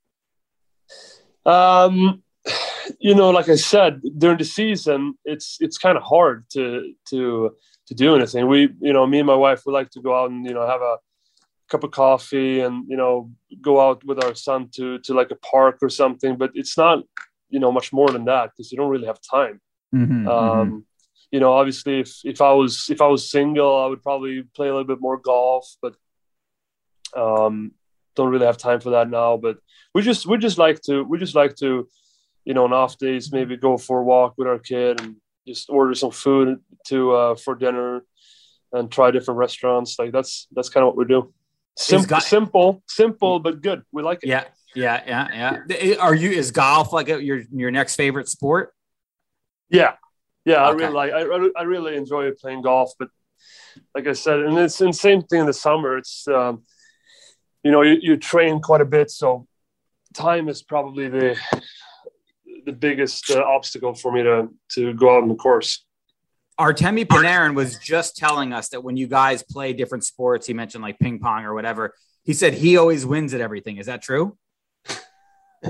Um, you know, like I said, during the season, it's it's kind of hard to to to do anything. We, you know, me and my wife would like to go out and you know have a cup of coffee and you know go out with our son to to like a park or something. But it's not you know much more than that because you don't really have time. Mm-hmm, um, mm-hmm. You know, obviously, if if I was if I was single, I would probably play a little bit more golf, but um, don't really have time for that now. But we just we just like to we just like to you know on off days maybe go for a walk with our kid and just order some food to uh, for dinner and try different restaurants. Like that's that's kind of what we do. Simple, got- simple, simple, but good. We like it. Yeah, yeah, yeah, yeah. Are you is golf like a, your your next favorite sport? Yeah, yeah. Okay. I really like. I I really enjoy playing golf, but like I said, and it's the same thing in the summer. It's um, you know you, you train quite a bit, so time is probably the the biggest uh, obstacle for me to to go out on the course. Artemi Panarin was just telling us that when you guys play different sports, he mentioned like ping pong or whatever. He said he always wins at everything. Is that true?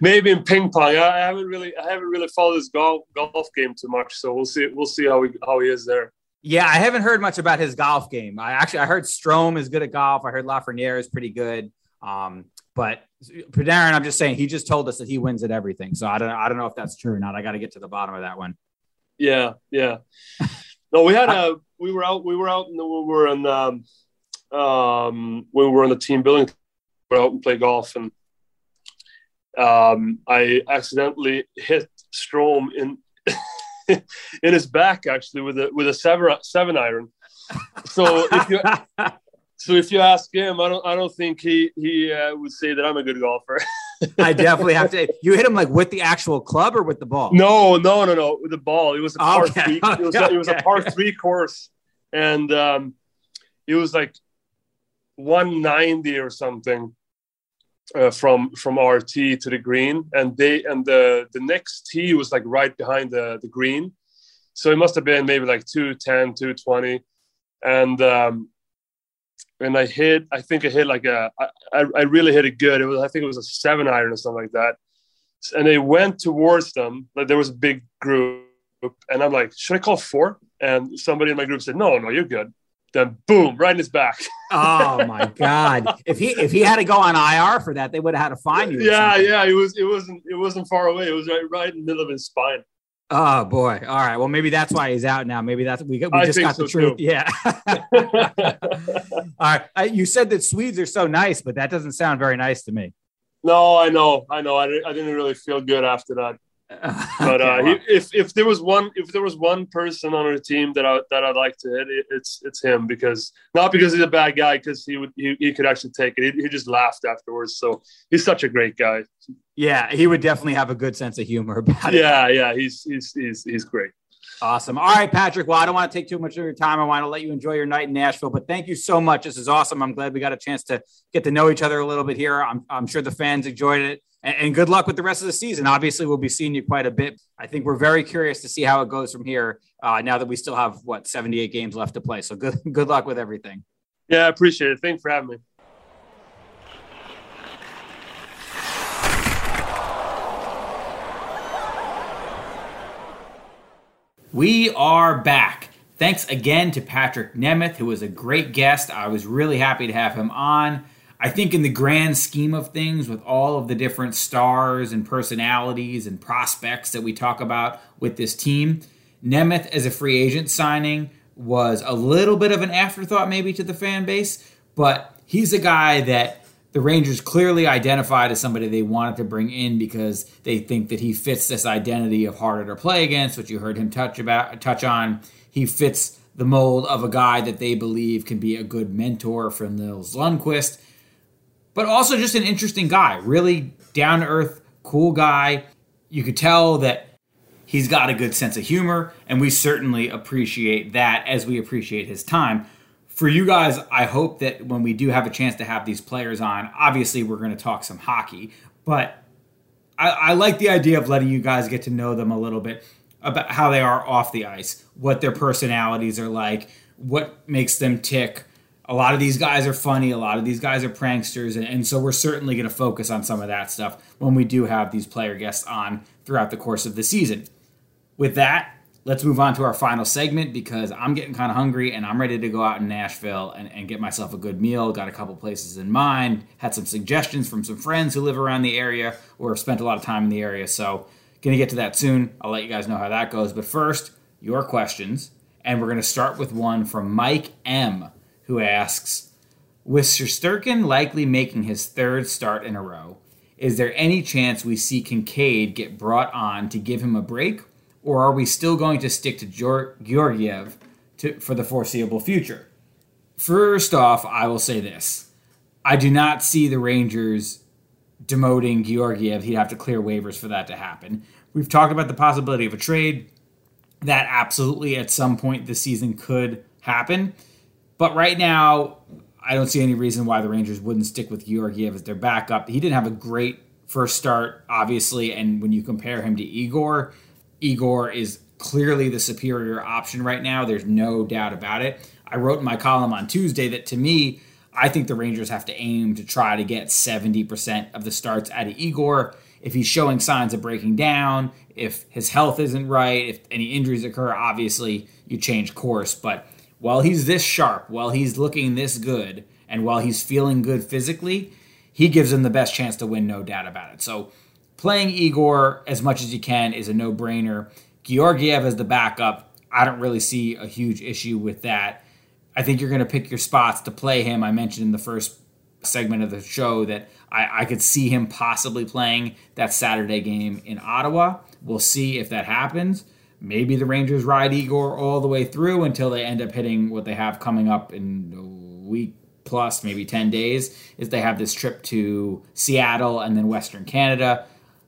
Maybe in ping pong. I haven't really, I haven't really followed his golf golf game too much. So we'll see. We'll see how he how he is there. Yeah, I haven't heard much about his golf game. I actually I heard Strome is good at golf. I heard Lafreniere is pretty good. Um, but Panarin, I'm just saying he just told us that he wins at everything. So I don't I don't know if that's true or not. I got to get to the bottom of that one. Yeah, yeah. No, we had a we were out we were out and we were in um, um when we were in the team building we were out and play golf and um I accidentally hit Strome in in his back actually with a with a seven seven iron. So if you so if you ask him, I don't I don't think he he uh, would say that I'm a good golfer. I definitely have to. You hit him like with the actual club or with the ball? No, no, no, no. With the ball. It was a par okay. three. It was, okay. a, it was a par three course, and um, it was like 190 or something uh, from from our tee to the green, and they and the the next tee was like right behind the the green, so it must have been maybe like 210, 220, and um, and I hit. I think I hit like a. I, I really hit it good. It was. I think it was a seven iron or something like that. And they went towards them. Like there was a big group, and I'm like, should I call fore? And somebody in my group said, no, no, you're good. Then boom, right in his back. oh my god! If he if he had to go on IR for that, they would have had to find you. Yeah, yeah. It was it wasn't it wasn't far away. It was right right in the middle of his spine. Oh boy! All right. Well, maybe that's why he's out now. Maybe that's we, we just got so the truth. Too. Yeah. All right. I, you said that Swedes are so nice, but that doesn't sound very nice to me. No, I know. I know. I, I didn't really feel good after that. But uh, he, if if there was one if there was one person on our team that I that I'd like to hit, it, it's it's him because not because he's a bad guy, because he would he, he could actually take it. He, he, just laughed afterwards, so he's such a great guy. Yeah, he would definitely have a good sense of humor about it. Yeah, yeah, he's he's he's he's great. Awesome. All right, Patrik. Well, I don't want to take too much of your time. I want to let you enjoy your night in Nashville, but thank you so much. This is awesome. I'm glad we got a chance to get to know each other a little bit here. I'm, I'm sure the fans enjoyed it and, and good luck with the rest of the season. Obviously, we'll be seeing you quite a bit. I think we're very curious to see how it goes from here. Uh, now that we still have what 78 games left to play, so good good luck with everything. Yeah, I appreciate it. Thanks for having me. We are back. Thanks again to Patrik Nemeth, who was a great guest. I was really happy to have him on. I think, in the grand scheme of things, with all of the different stars and personalities and prospects that we talk about with this team, Nemeth as a free agent signing was a little bit of an afterthought, maybe to the fan base, but he's a guy that the Rangers clearly identified as somebody they wanted to bring in because they think that he fits this identity of harder to play against, which you heard him touch about touch on. He fits the mold of a guy that they believe can be a good mentor for Nils Lundkvist but also just an interesting guy, really down to earth, cool guy. You could tell that he's got a good sense of humor, and we certainly appreciate that as we appreciate his time. For you guys, I hope that when we do have a chance to have these players on, obviously we're going to talk some hockey, but I, I like the idea of letting you guys get to know them a little bit about how they are off the ice, what their personalities are like, what makes them tick, a lot of these guys are funny. A lot of these guys are pranksters. And, and so we're certainly going to focus on some of that stuff when we do have these player guests on throughout the course of the season. With that, let's move on to our final segment because I'm getting kind of hungry and I'm ready to go out in Nashville and, and get myself a good meal. Got a couple places in mind, had some suggestions from some friends who live around the area or have spent a lot of time in the area. So, to get to that soon. I'll let you guys know how that goes. But first, your questions. And we're to start with one from Mike M who asks, with Shesterkin likely making his third start in a row, is there any chance we see Kinkaid get brought on to give him a break, or are we still going to stick to Georgiev to, for the foreseeable future? First off, I will say this. I do not see the Rangers demoting Georgiev. He'd have to clear waivers for that to happen. We've talked about the possibility of a trade. That absolutely at some point this season could happen. But right now, I don't see any reason why the Rangers wouldn't stick with Georgiev as their backup. He didn't have a great first start, obviously, and when you compare him to Igor, Igor is clearly the superior option right now. There's no doubt about it. I wrote in my column on Tuesday that to me, I think the Rangers have to aim to try to get 70% of the starts out of Igor. If he's showing signs of breaking down, if his health isn't right, if any injuries occur, obviously you change course. But while he's this sharp, while he's looking this good, and while he's feeling good physically, he gives him the best chance to win, no doubt about it. So playing Igor as much as you can is a no brainer. Georgiev as the backup, I don't really see a huge issue with that. I think you're going to pick your spots to play him. I mentioned in the first segment of the show that I, I could see him possibly playing that Saturday game in Ottawa. We'll see if that happens. Maybe the Rangers ride Igor all the way through until they end up hitting what they have coming up in a week plus, maybe 10 days, is they have this trip to Seattle and then Western Canada.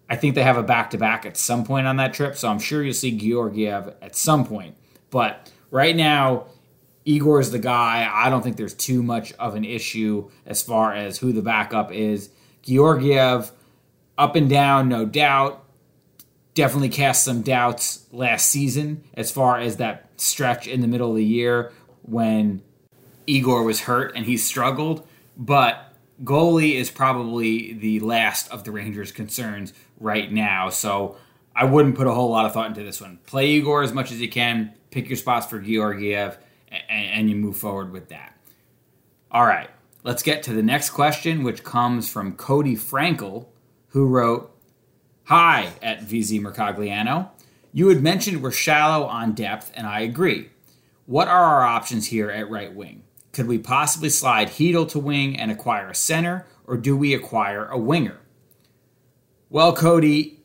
I think they have a back to back at some point on that trip, so I'm sure you'll see Georgiev at some point. But right now, Igor is the guy. I don't think there's too much of an issue as far as who the backup is. Georgiev, up and down, no doubt definitely cast some doubts last season as far as that stretch in the middle of the year when Igor was hurt and he struggled. But goalie is probably the last of the Rangers' concerns right now. So I wouldn't put a whole lot of thought into this one. Play Igor as much as you can, pick your spots for Georgiev, and, and you move forward with that. All right, let's get to the next question, which comes from Cody Frankel, who wrote, Hi, at VZ Mercogliano. You had mentioned we're shallow on depth, and I agree. What are our options here at right wing? Could we possibly slide Chytil to wing and acquire a center, or do we acquire a winger? Well, Cody,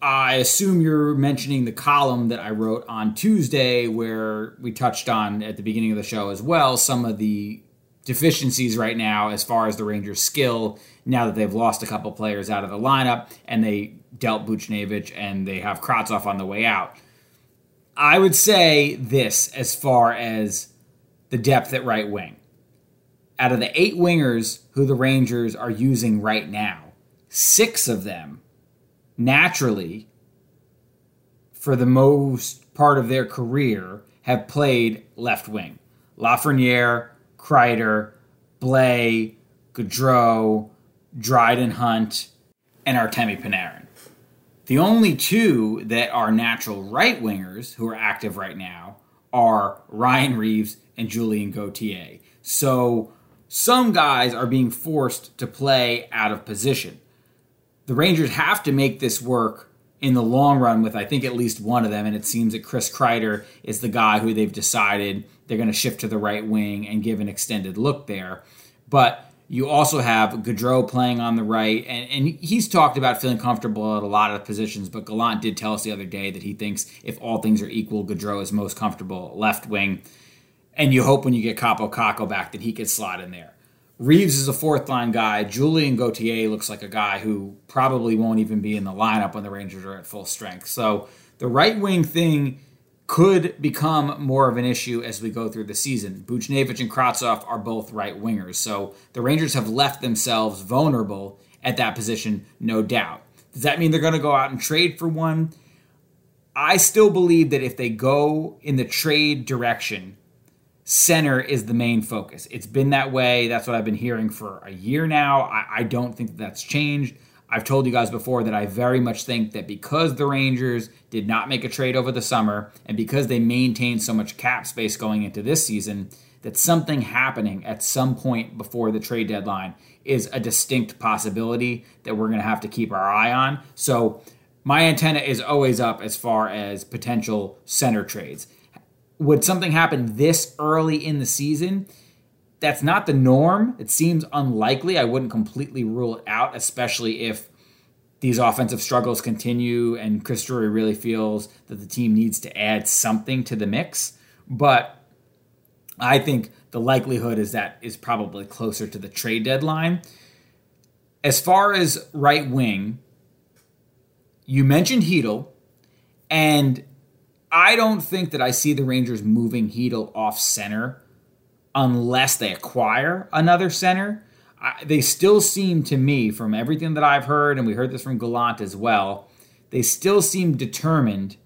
I assume you're mentioning the column that I wrote on Tuesday, where we touched on at the beginning of the show as well some of the deficiencies right now as far as the Rangers' skill now that they've lost a couple players out of the lineup and they dealt Buchnevich and they have Kravtsov on the way out. I would say this as far as the depth at right wing. Out of the eight wingers who the Rangers are using right now, six of them naturally, for the most part of their career, have played left wing. Lafreniere, Kreider, Blais, Goodrow, Dryden Hunt, and Artemi Panarin. The only two that are natural right wingers who are active right now are Ryan Reaves and Julien Gauthier. So some guys are being forced to play out of position the Rangers have to make this work in the long run with I think at least one of them, and it seems that Chris Kreider is the guy who they've decided they're going to shift to the right wing and give an extended look there. But you also have Goodrow playing on the right, and, and he's talked about feeling comfortable at a lot of positions. But Gallant did tell us the other day that he thinks if all things are equal, Goodrow is most comfortable left wing. And you hope when you get Kaapo Kakko back that he could slot in there. Reaves is a fourth line guy. Julien Gauthier looks like a guy who probably won't even be in the lineup when the Rangers are at full strength. So the right wing thing could become more of an issue as we go through the season. Buchnevich and Kravtsov are both right wingers. So the Rangers have left themselves vulnerable at that position, no doubt. Does that mean they're going to go out and trade for one? I still believe that if they go in the trade direction, center is the main focus. It's been that way. That's what I've been hearing for a year now. I, I, don't think that that's changed. I've told you guys before that I very much think that because the Rangers did not make a trade over the summer and because they maintained so much cap space going into this season, that something happening at some point before the trade deadline is a distinct possibility that we're going to have to keep our eye on. So, my antenna is always up as far as potential center trades would something happen this early in the season? That's not the norm. It seems unlikely. I wouldn't completely rule it out, especially if these offensive struggles continue and Chris Drury really feels that the team needs to add something to the mix. But I think the likelihood is that is probably closer to the trade deadline. As far as right wing, you mentioned Chytil, and I don't think that I see the Rangers moving Chytil off center unless they acquire another center. I, they still seem to me, from everything that I've heard, and we heard this from Gallant as well, they still seem determined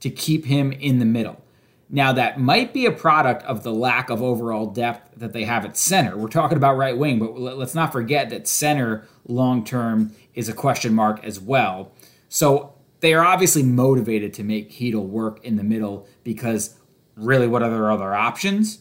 to keep him in the middle. Now, that might be a product of the lack of overall depth that they have at center. We're talking about right wing, but let's not forget that center long term is a question mark as well. So they are obviously motivated to make Chytil work in the middle because really, what are their other options?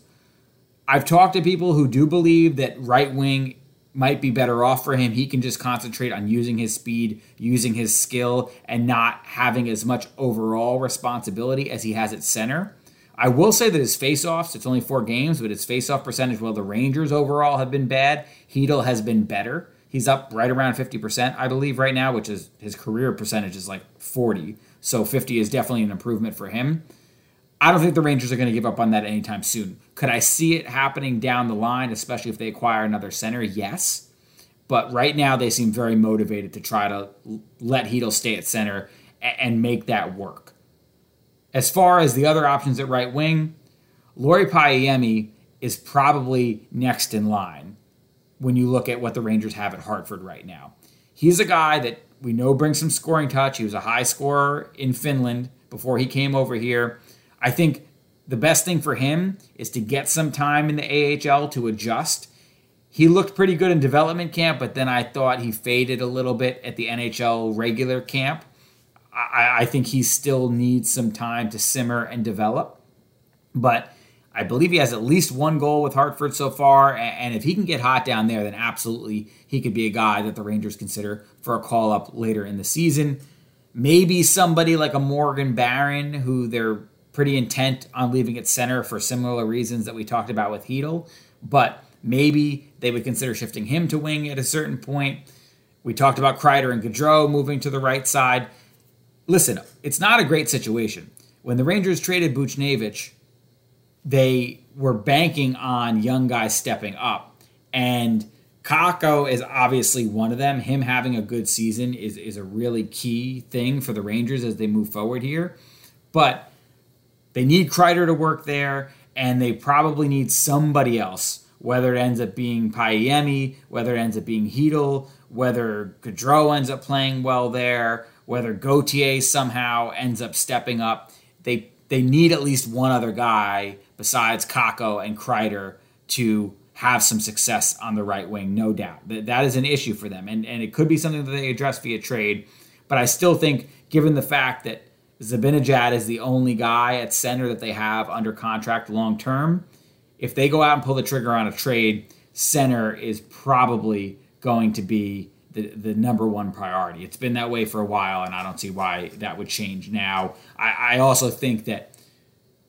I've talked to people who do believe that right wing might be better off for him. He can just concentrate on using his speed, using his skill, and not having as much overall responsibility as he has at center. I will say that his faceoffs, it's only four games, but his faceoff percentage, while the Rangers overall have been bad, Chytil has been better. He's up right around 50%, I believe, right now, which is his career percentage is like 40. So 50 is definitely an improvement for him. I don't think the Rangers are going to give up on that anytime soon. Could I see it happening down the line, especially if they acquire another center? Yes. But right now, they seem very motivated to try to let Chytil stay at center and make that work. As far as the other options at right wing, Lauri Pajuniemi is probably next in line when you look at what the Rangers have at Hartford right now. He's a guy that we know brings some scoring touch. He was a high scorer in Finland before he came over here. I think the best thing for him is to get some time in the AHL to adjust. He looked pretty good in development camp, but then I thought he faded a little bit at the NHL regular camp. I, I think he still needs some time to simmer and develop. But I believe he has at least one goal with Hartford so far, and if he can get hot down there, then absolutely he could be a guy that the Rangers consider for a call up later in the season. Maybe somebody like a Morgan Barron, who they're pretty intent on leaving at center for similar reasons that we talked about with Chytil, but maybe they would consider shifting him to wing at a certain point. We talked about Kreider and Goodrow moving to the right side. Listen, it's not a great situation. When the Rangers traded Buchnevich, they were banking on young guys stepping up. And Kakko is obviously one of them. Him having a good season is, is a really key thing for the Rangers as they move forward here. But they need Kreider to work there, and they probably need somebody else, whether it ends up being Pajuniemi, whether it ends up being Chytil, whether Goodrow ends up playing well there, whether Gauthier somehow ends up stepping up. They they need at least one other guy besides Kakko and Kreider to have some success on the right wing, no doubt. That, that is an issue for them. And, and it could be something that they address via trade. But I still think, given the fact that Zibanejad is the only guy at center that they have under contract long term, if they go out and pull the trigger on a trade, center is probably going to be the, the number one priority. It's been that way for a while, and I don't see why that would change now. I, I also think that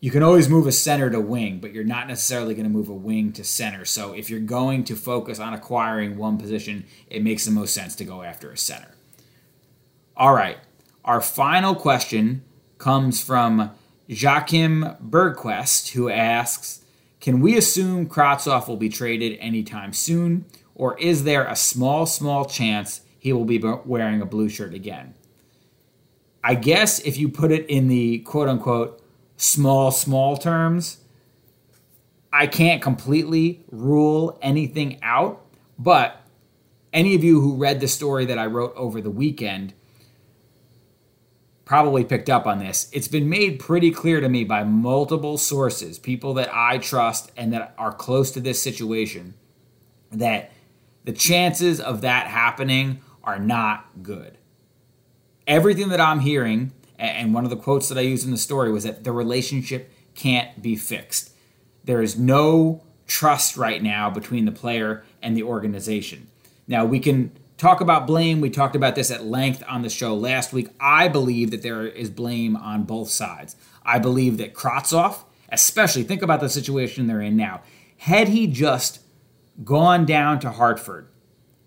you can always move a center to wing, but you're not necessarily going to move a wing to center. So if you're going to focus on acquiring one position, it makes the most sense to go after a center. All right. Our final question comes from Joachim Bergquist, who asks Can we assume Kravtsov will be traded anytime soon, or is there a small, small chance he will be wearing a blue shirt again? I guess if you put it in the quote unquote small, small terms. I can't completely rule anything out, but any of you who read the story that I wrote over the weekend probably picked up on this. It's been made pretty clear to me by multiple sources, people that I trust and that are close to this situation, that the chances of that happening are not good. Everything that I'm hearing and one of the quotes that I used in the story was that the relationship can't be fixed. There is no trust right now between the player and the organization. Now, we can talk about blame. We talked about this at length on the show last week. I believe that there is blame on both sides. I believe that Kravtsov, especially, think about the situation they're in now. Had he just gone down to Hartford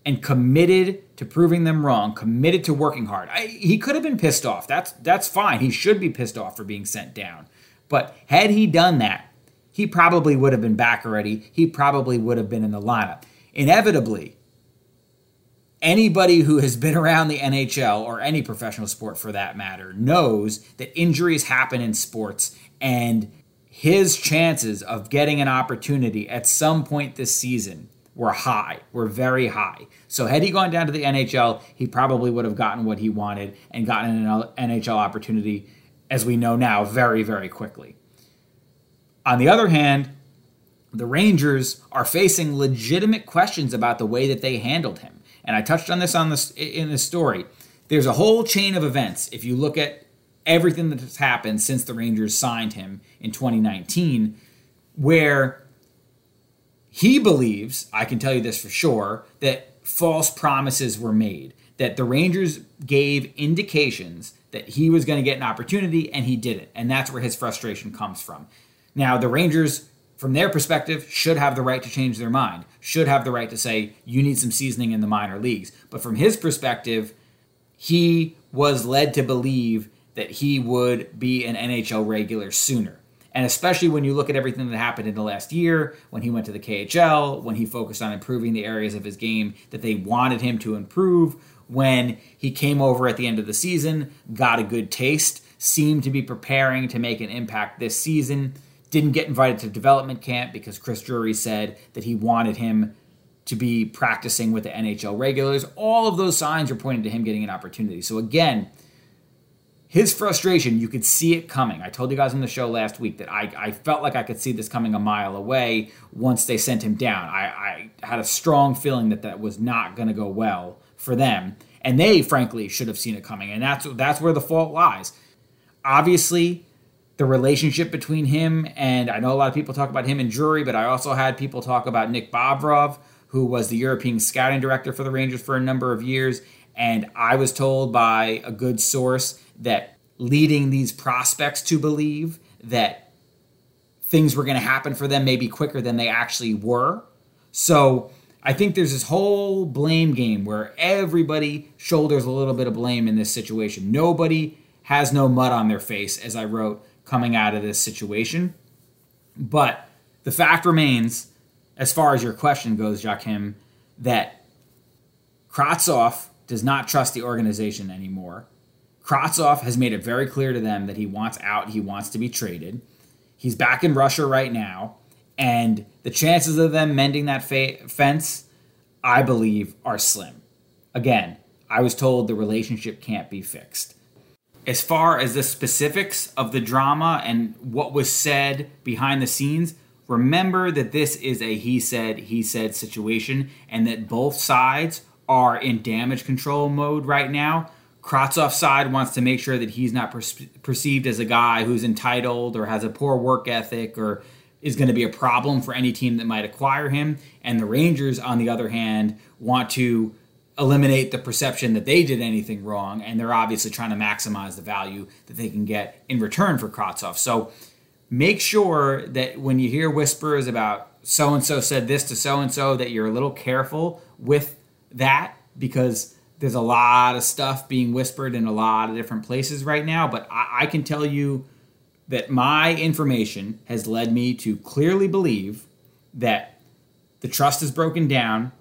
and committed to proving them wrong, committed to working hard. I, he could have been pissed off. That's that's fine. He should be pissed off for being sent down. But had he done that, he probably would have been back already. He probably would have been in the lineup. Inevitably, anybody who has been around the NHL or any professional sport for that matter knows that injuries happen in sports and his chances of getting an opportunity at some point this season were high, were very high. So had he gone down to the NHL, he probably would have gotten what he wanted and gotten an NHL opportunity, as we know now, very, very quickly. On the other hand, the Rangers are facing legitimate questions about the way that they handled him. And I touched on this on this in the story. There's a whole chain of events if you look at everything that has happened since the Rangers signed him in 2019 where he believes, I can tell you this for sure, that false promises were made, that the Rangers gave indications that he was going to get an opportunity and he didn't. And that's where his frustration comes from. Now, the Rangers, from their perspective, should have the right to change their mind, should have the right to say, you need some seasoning in the minor leagues. But from his perspective, he was led to believe that he would be an NHL regular sooner. And especially when you look at everything that happened in the last year, when he went to the KHL, when he focused on improving the areas of his game that they wanted him to improve, when he came over at the end of the season, got a good taste, seemed to be preparing to make an impact this season, didn't get invited to development camp because Chris Drury said that he wanted him to be practicing with the NHL regulars. All of those signs are pointing to him getting an opportunity. So again, his frustration, you could see it coming. I told you guys on the show last week that I, I felt like I could see this coming a mile away once they sent him down. I, I had a strong feeling that that was not going to go well for them. And they, frankly, should have seen it coming. And that's, that's where the fault lies. Obviously, the relationship between him and I know a lot of people talk about him and Drury, but I also had people talk about Nick Bobrov, who was the European scouting director for the Rangers for a number of years. And I was told by a good source that leading these prospects to believe that things were going to happen for them maybe quicker than they actually were. So I think there's this whole blame game where everybody shoulders a little bit of blame in this situation. Nobody has no mud on their face, as I wrote coming out of this situation. But the fact remains, as far as your question goes, Joachim, that Kravtsov does not trust the organization anymore. Kravtsov has made it very clear to them that he wants out, he wants to be traded. He's back in Russia right now, and the chances of them mending that fa- fence, I believe, are slim. Again, I was told the relationship can't be fixed. As far as the specifics of the drama and what was said behind the scenes, remember that this is a he said, he said situation and that both sides are in damage control mode right now. Kravtsov's side wants to make sure that he's not per- perceived as a guy who's entitled or has a poor work ethic or is going to be a problem for any team that might acquire him. And the Rangers, on the other hand, want to eliminate the perception that they did anything wrong, and they're obviously trying to maximize the value that they can get in return for Kravtsov. So make sure that when you hear whispers about so and so said this to so and so, that you're a little careful with that because there's a lot of stuff being whispered in a lot of different places right now. But I, I can tell you that my information has led me to clearly believe that the trust is broken down.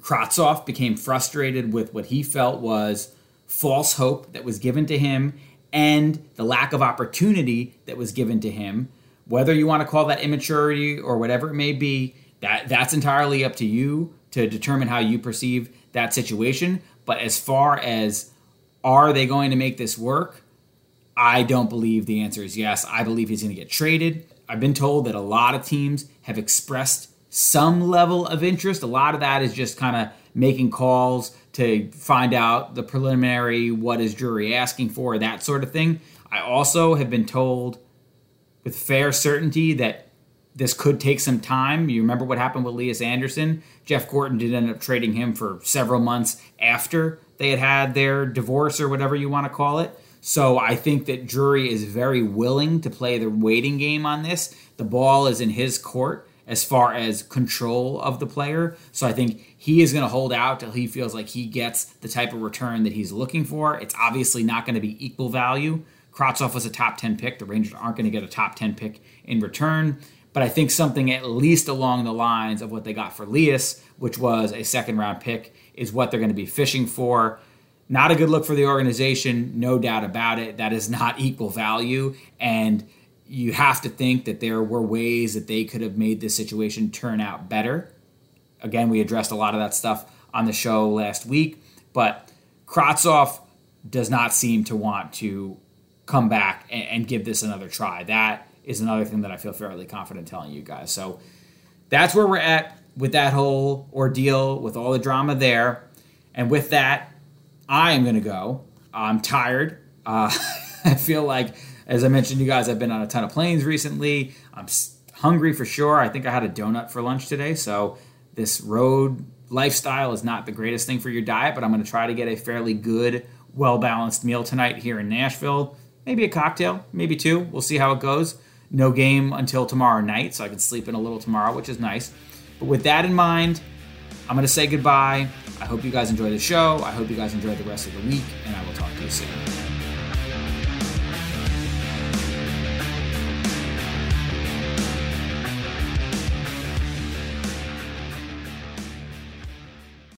Kravtsov became frustrated with what he felt was false hope that was given to him and the lack of opportunity that was given to him. Whether you want to call that immaturity or whatever it may be, that that's entirely up to you to determine how you perceive that situation. But as far as are they going to make this work? I don't believe the answer is yes. I believe he's going to get traded. I've been told that a lot of teams have expressed some level of interest. A lot of that is just kind of making calls to find out the preliminary what is Drury asking for, that sort of thing. I also have been told with fair certainty that this could take some time. You remember what happened with Lias Andersson? Jeff Gorton did end up trading him for several months after they had had their divorce or whatever you want to call it. So I think that Drury is very willing to play the waiting game on this. The ball is in his court as far as control of the player. So I think he is going to hold out till he feels like he gets the type of return that he's looking for. It's obviously not going to be equal value. Kravtsov was a top 10 pick. The Rangers aren't going to get a top 10 pick in return but I think something at least along the lines of what they got for Lias, which was a second round pick, is what they're going to be fishing for. Not a good look for the organization, no doubt about it. That is not equal value. And you have to think that there were ways that they could have made this situation turn out better. Again, we addressed a lot of that stuff on the show last week, but Kravtsov does not seem to want to come back and, and give this another try. That is another thing that I feel fairly confident telling you guys. So that's where we're at with that whole ordeal, with all the drama there. And with that, I am going to go. I'm tired. Uh, I feel like, as I mentioned you guys, I've been on a ton of planes recently. I'm hungry for sure. I think I had a donut for lunch today. So this road lifestyle is not the greatest thing for your diet, but I'm going to try to get a fairly good, well balanced meal tonight here in Nashville. Maybe a cocktail, maybe two. We'll see how it goes no game until tomorrow night, so I can sleep in a little tomorrow, which is nice. But with that in mind, I'm going to say goodbye. I hope you guys enjoy the show. I hope you guys enjoy the rest of the week, and I will talk to you soon.